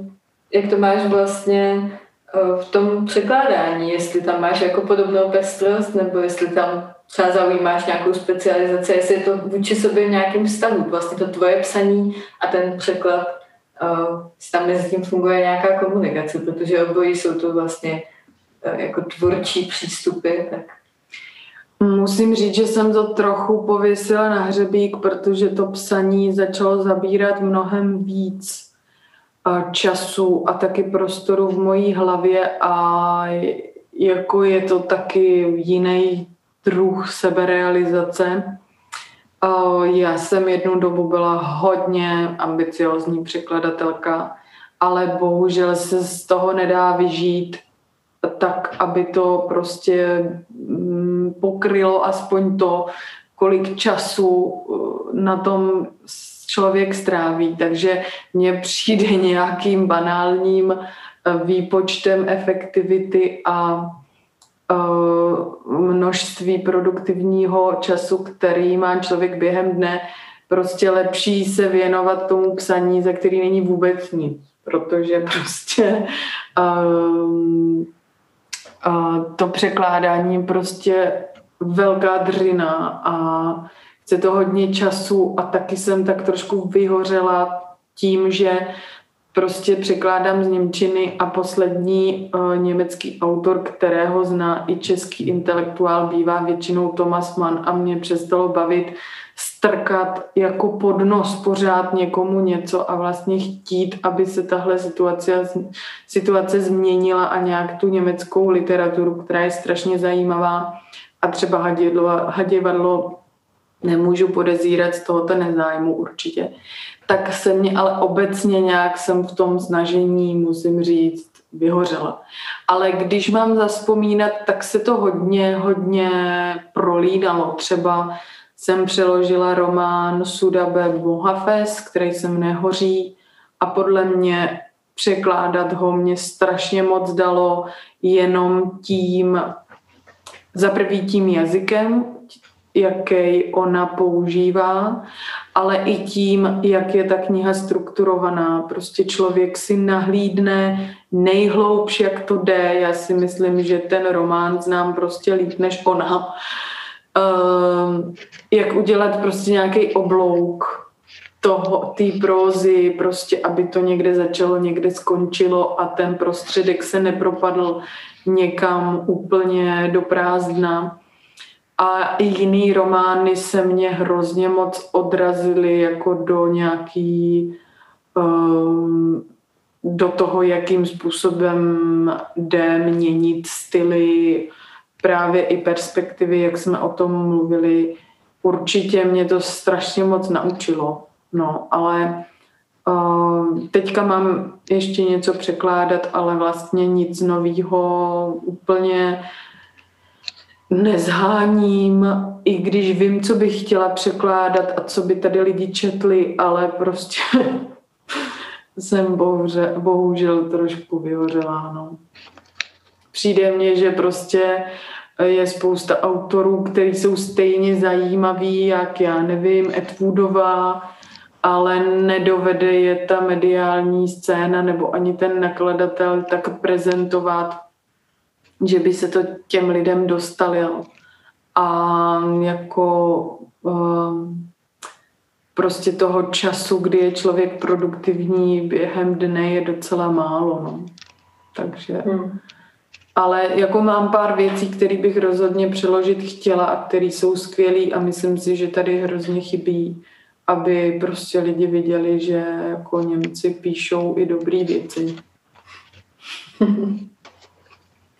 jak to máš vlastně eh, v tom překládání, jestli tam máš jako podobnou pestrost, nebo jestli tam třeba zaujímáš nějakou specializaci, jestli je to vůči sobě v nějakém vztahu, vlastně to tvoje psaní a ten překlad, uh, tam mezi tím funguje nějaká komunikace, protože obojí jsou to vlastně jako tvůrčí přístupy, tak Musím říct, že jsem to trochu pověsila na hřebík, protože to psaní začalo zabírat mnohem víc času a taky prostoru v mojí hlavě a jako je to taky jiný druh seberealizace. Já jsem jednu dobu byla hodně ambiciozní překladatelka, ale bohužel se z toho nedá vyžít tak, aby to prostě mm, pokrylo aspoň to, kolik času uh, na tom člověk stráví. Takže mně přijde nějakým banálním uh, výpočtem efektivity a uh, množství produktivního času, který má člověk během dne, prostě lepší se věnovat tomu psaní, za který není vůbec nic, protože prostě um, to překládání prostě velká dřina a chce to hodně času a taky jsem tak trošku vyhořela tím, že prostě překládám z Němčiny a poslední uh, německý autor, kterého zná i český intelektuál, bývá většinou Thomas Mann a mě přestalo bavit strkat jako pod nos pořád někomu něco a vlastně chtít, aby se tahle situace, situace změnila a nějak tu německou literaturu, která je strašně zajímavá a třeba haděvadlo, haděvadlo nemůžu podezírat z tohoto nezájmu určitě, tak se mě ale obecně nějak jsem v tom snažení, musím říct, vyhořela. Ale když mám zaspomínat, tak se to hodně, hodně prolídalo. Třeba jsem přeložila román Sudabe Mohafes, který se mne Hoří a podle mě překládat ho mě strašně moc dalo jenom tím, za prvý tím jazykem, jaký ona používá, ale i tím, jak je ta kniha strukturovaná. Prostě člověk si nahlídne nejhloubš, jak to jde. Já si myslím, že ten román znám prostě líp než ona. Uh, jak udělat prostě nějaký oblouk toho, té prózy, prostě aby to někde začalo, někde skončilo a ten prostředek se nepropadl někam úplně do prázdna. A jiný romány se mě hrozně moc odrazily jako do nějaký um, do toho, jakým způsobem jde měnit styly, právě i perspektivy, jak jsme o tom mluvili. Určitě mě to strašně moc naučilo. No, ale Teďka mám ještě něco překládat, ale vlastně nic novýho úplně nezháním, i když vím, co bych chtěla překládat a co by tady lidi četli, ale prostě jsem bohužel, bohužel trošku vyhořela. No. Přijde mně, že prostě je spousta autorů, kteří jsou stejně zajímaví, jak já nevím, Edwoodová, ale nedovede je ta mediální scéna nebo ani ten nakladatel tak prezentovat, že by se to těm lidem dostalo. A jako um, prostě toho času, kdy je člověk produktivní během dne, je docela málo. No. Takže... Hmm. Ale jako mám pár věcí, které bych rozhodně přeložit chtěla a které jsou skvělé a myslím si, že tady hrozně chybí, aby prostě lidi viděli, že jako Němci píšou i dobré věci.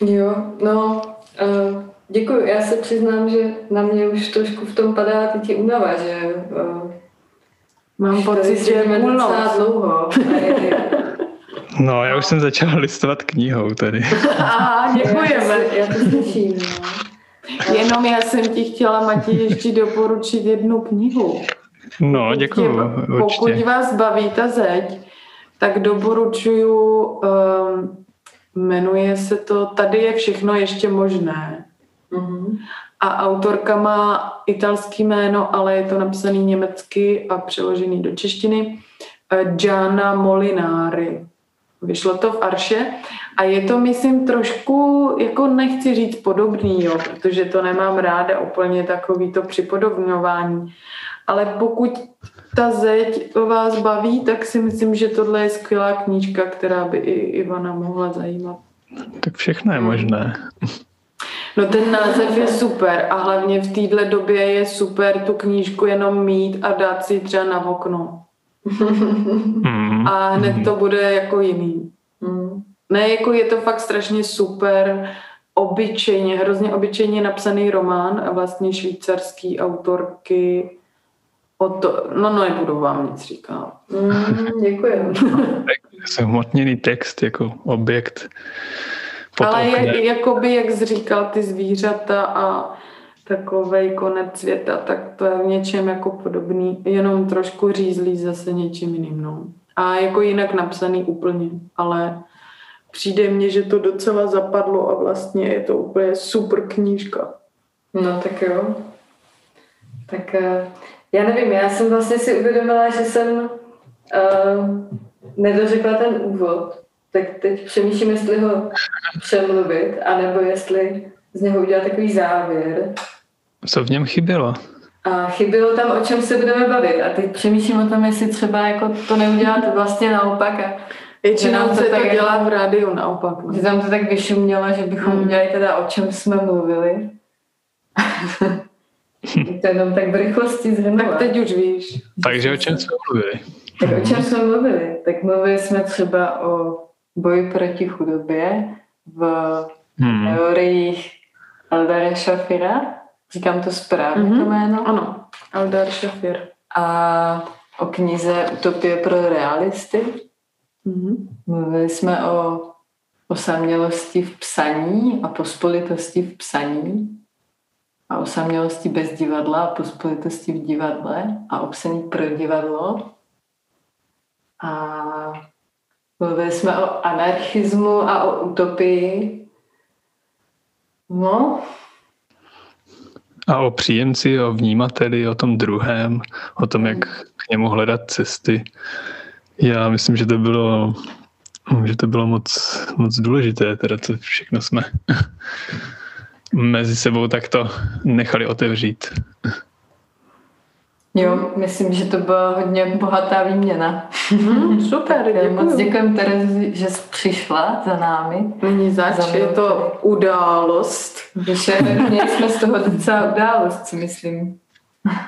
jo, no, uh, děkuji. Já se přiznám, že na mě už trošku v tom padá teď únava, že uh, mám pocit, že je dlouho. No, já už jsem začal listovat knihou tady. Aha, děkujeme. Já to slyším. No. Jenom já jsem ti chtěla, Matěj, ještě doporučit jednu knihu. No, děkuji. Pokud vás baví ta zeď, tak doporučuju, um, jmenuje se to Tady je všechno ještě možné. Mm-hmm. A autorka má italský jméno, ale je to napsaný německy a přeložený do češtiny. Eh, Gianna Molinari. Vyšlo to v Arše a je to, myslím, trošku, jako nechci říct podobný, jo, protože to nemám ráda úplně takový to připodobňování. Ale pokud ta zeď vás baví, tak si myslím, že tohle je skvělá knížka, která by i Ivana mohla zajímat. Tak všechno je možné. No ten název je super a hlavně v téhle době je super tu knížku jenom mít a dát si třeba na okno. Mm. a hned to bude jako jiný. Mm. Ne, jako je to fakt strašně super, obyčejně, hrozně obyčejně napsaný román a vlastně švýcarský autorky o to, no, no nebudu vám nic říkat. Mm, děkuji. Hmotněný text jako objekt. Ale je, jakoby, jak jsi říkal, ty zvířata a takovej konec světa, tak to je v něčem jako podobný, jenom trošku řízlý zase něčím jiným. No. A jako jinak napsaný úplně, ale přijde mně, že to docela zapadlo a vlastně je to úplně super knížka. No tak jo. Tak uh, já nevím, já jsem vlastně si uvědomila, že jsem uh, nedořekla ten úvod, tak teď přemýšlím, jestli ho přemluvit, anebo jestli z něho udělat takový závěr. Co v něm chybělo? A chybělo tam, o čem se budeme bavit. A teď přemýšlím o tom, jestli třeba jako to neudělat vlastně naopak. A Většinou se to tak dělá jako, v rádiu naopak. Že tam to tak vyšumělo, že bychom hmm. udělali teda, o čem jsme mluvili. to jenom tak v rychlosti zhrnula. Tak teď už víš. Takže o čem jsme mluvili? Tak o čem jsme mluvili? Tak mluvili jsme třeba o boji proti chudobě v hmm. teoriích Eldara Shafira. Říkám to správně, mm-hmm. to jméno? Ano, Eldar Shafir. A o knize Utopie pro realisty. Mm-hmm. Mluvili jsme o osamělosti v psaní a pospolitosti v psaní a osamělosti bez divadla a pospolitosti v divadle a obsaní pro divadlo. A mluvili jsme o anarchismu a o utopii. No. A o příjemci, o vnímateli, o tom druhém, o tom, jak k němu hledat cesty. Já myslím, že to bylo, že to bylo moc, moc důležité, teda co všechno jsme mezi sebou takto nechali otevřít. Jo, myslím, že to byla hodně bohatá výměna. Mm, super, děkuji. Moc děkujeme Terezi, že jsi přišla za námi. Není zač, je to událost. Že měli jsme z toho docela událost, si myslím.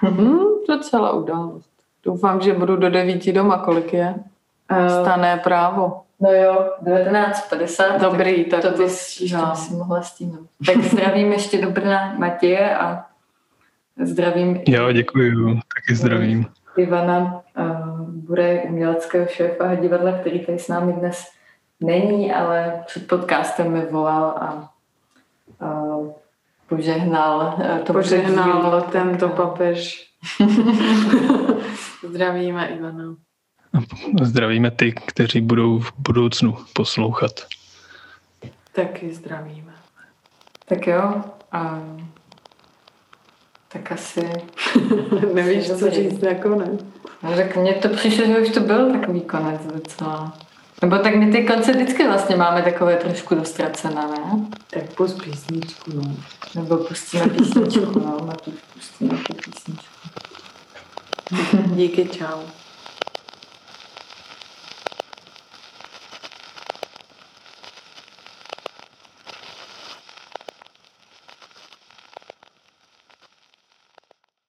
Mm, docela událost. Doufám, že budu do devíti doma, kolik je. Uh, Stané právo. No jo, 19.50. Dobrý, tak, tak to bys ještě si mohla stihnout. Tak zdravím ještě do Brna Matěje a zdravím. Jo, děkuji, taky zdravím. Ivana uh, bude uměleckého šéfa divadla, který tady s námi dnes není, ale před podcastem mi volal a uh, požehnal uh, to Požehnal tento papež. Zdravíme Ivana. Zdravíme ty, kteří budou v budoucnu poslouchat. Taky zdravíme. Tak jo. Um, tak asi... Nevíš, co říct nakonec. No, tak mně to přišlo, že už to byl takový konec docela. Nebo tak my ty konce vždycky vlastně máme takové trošku dostracené, ne? Tak pust písničku, no. Nebo pustíme písničku, no. Pustíme písničku. Díky, čau.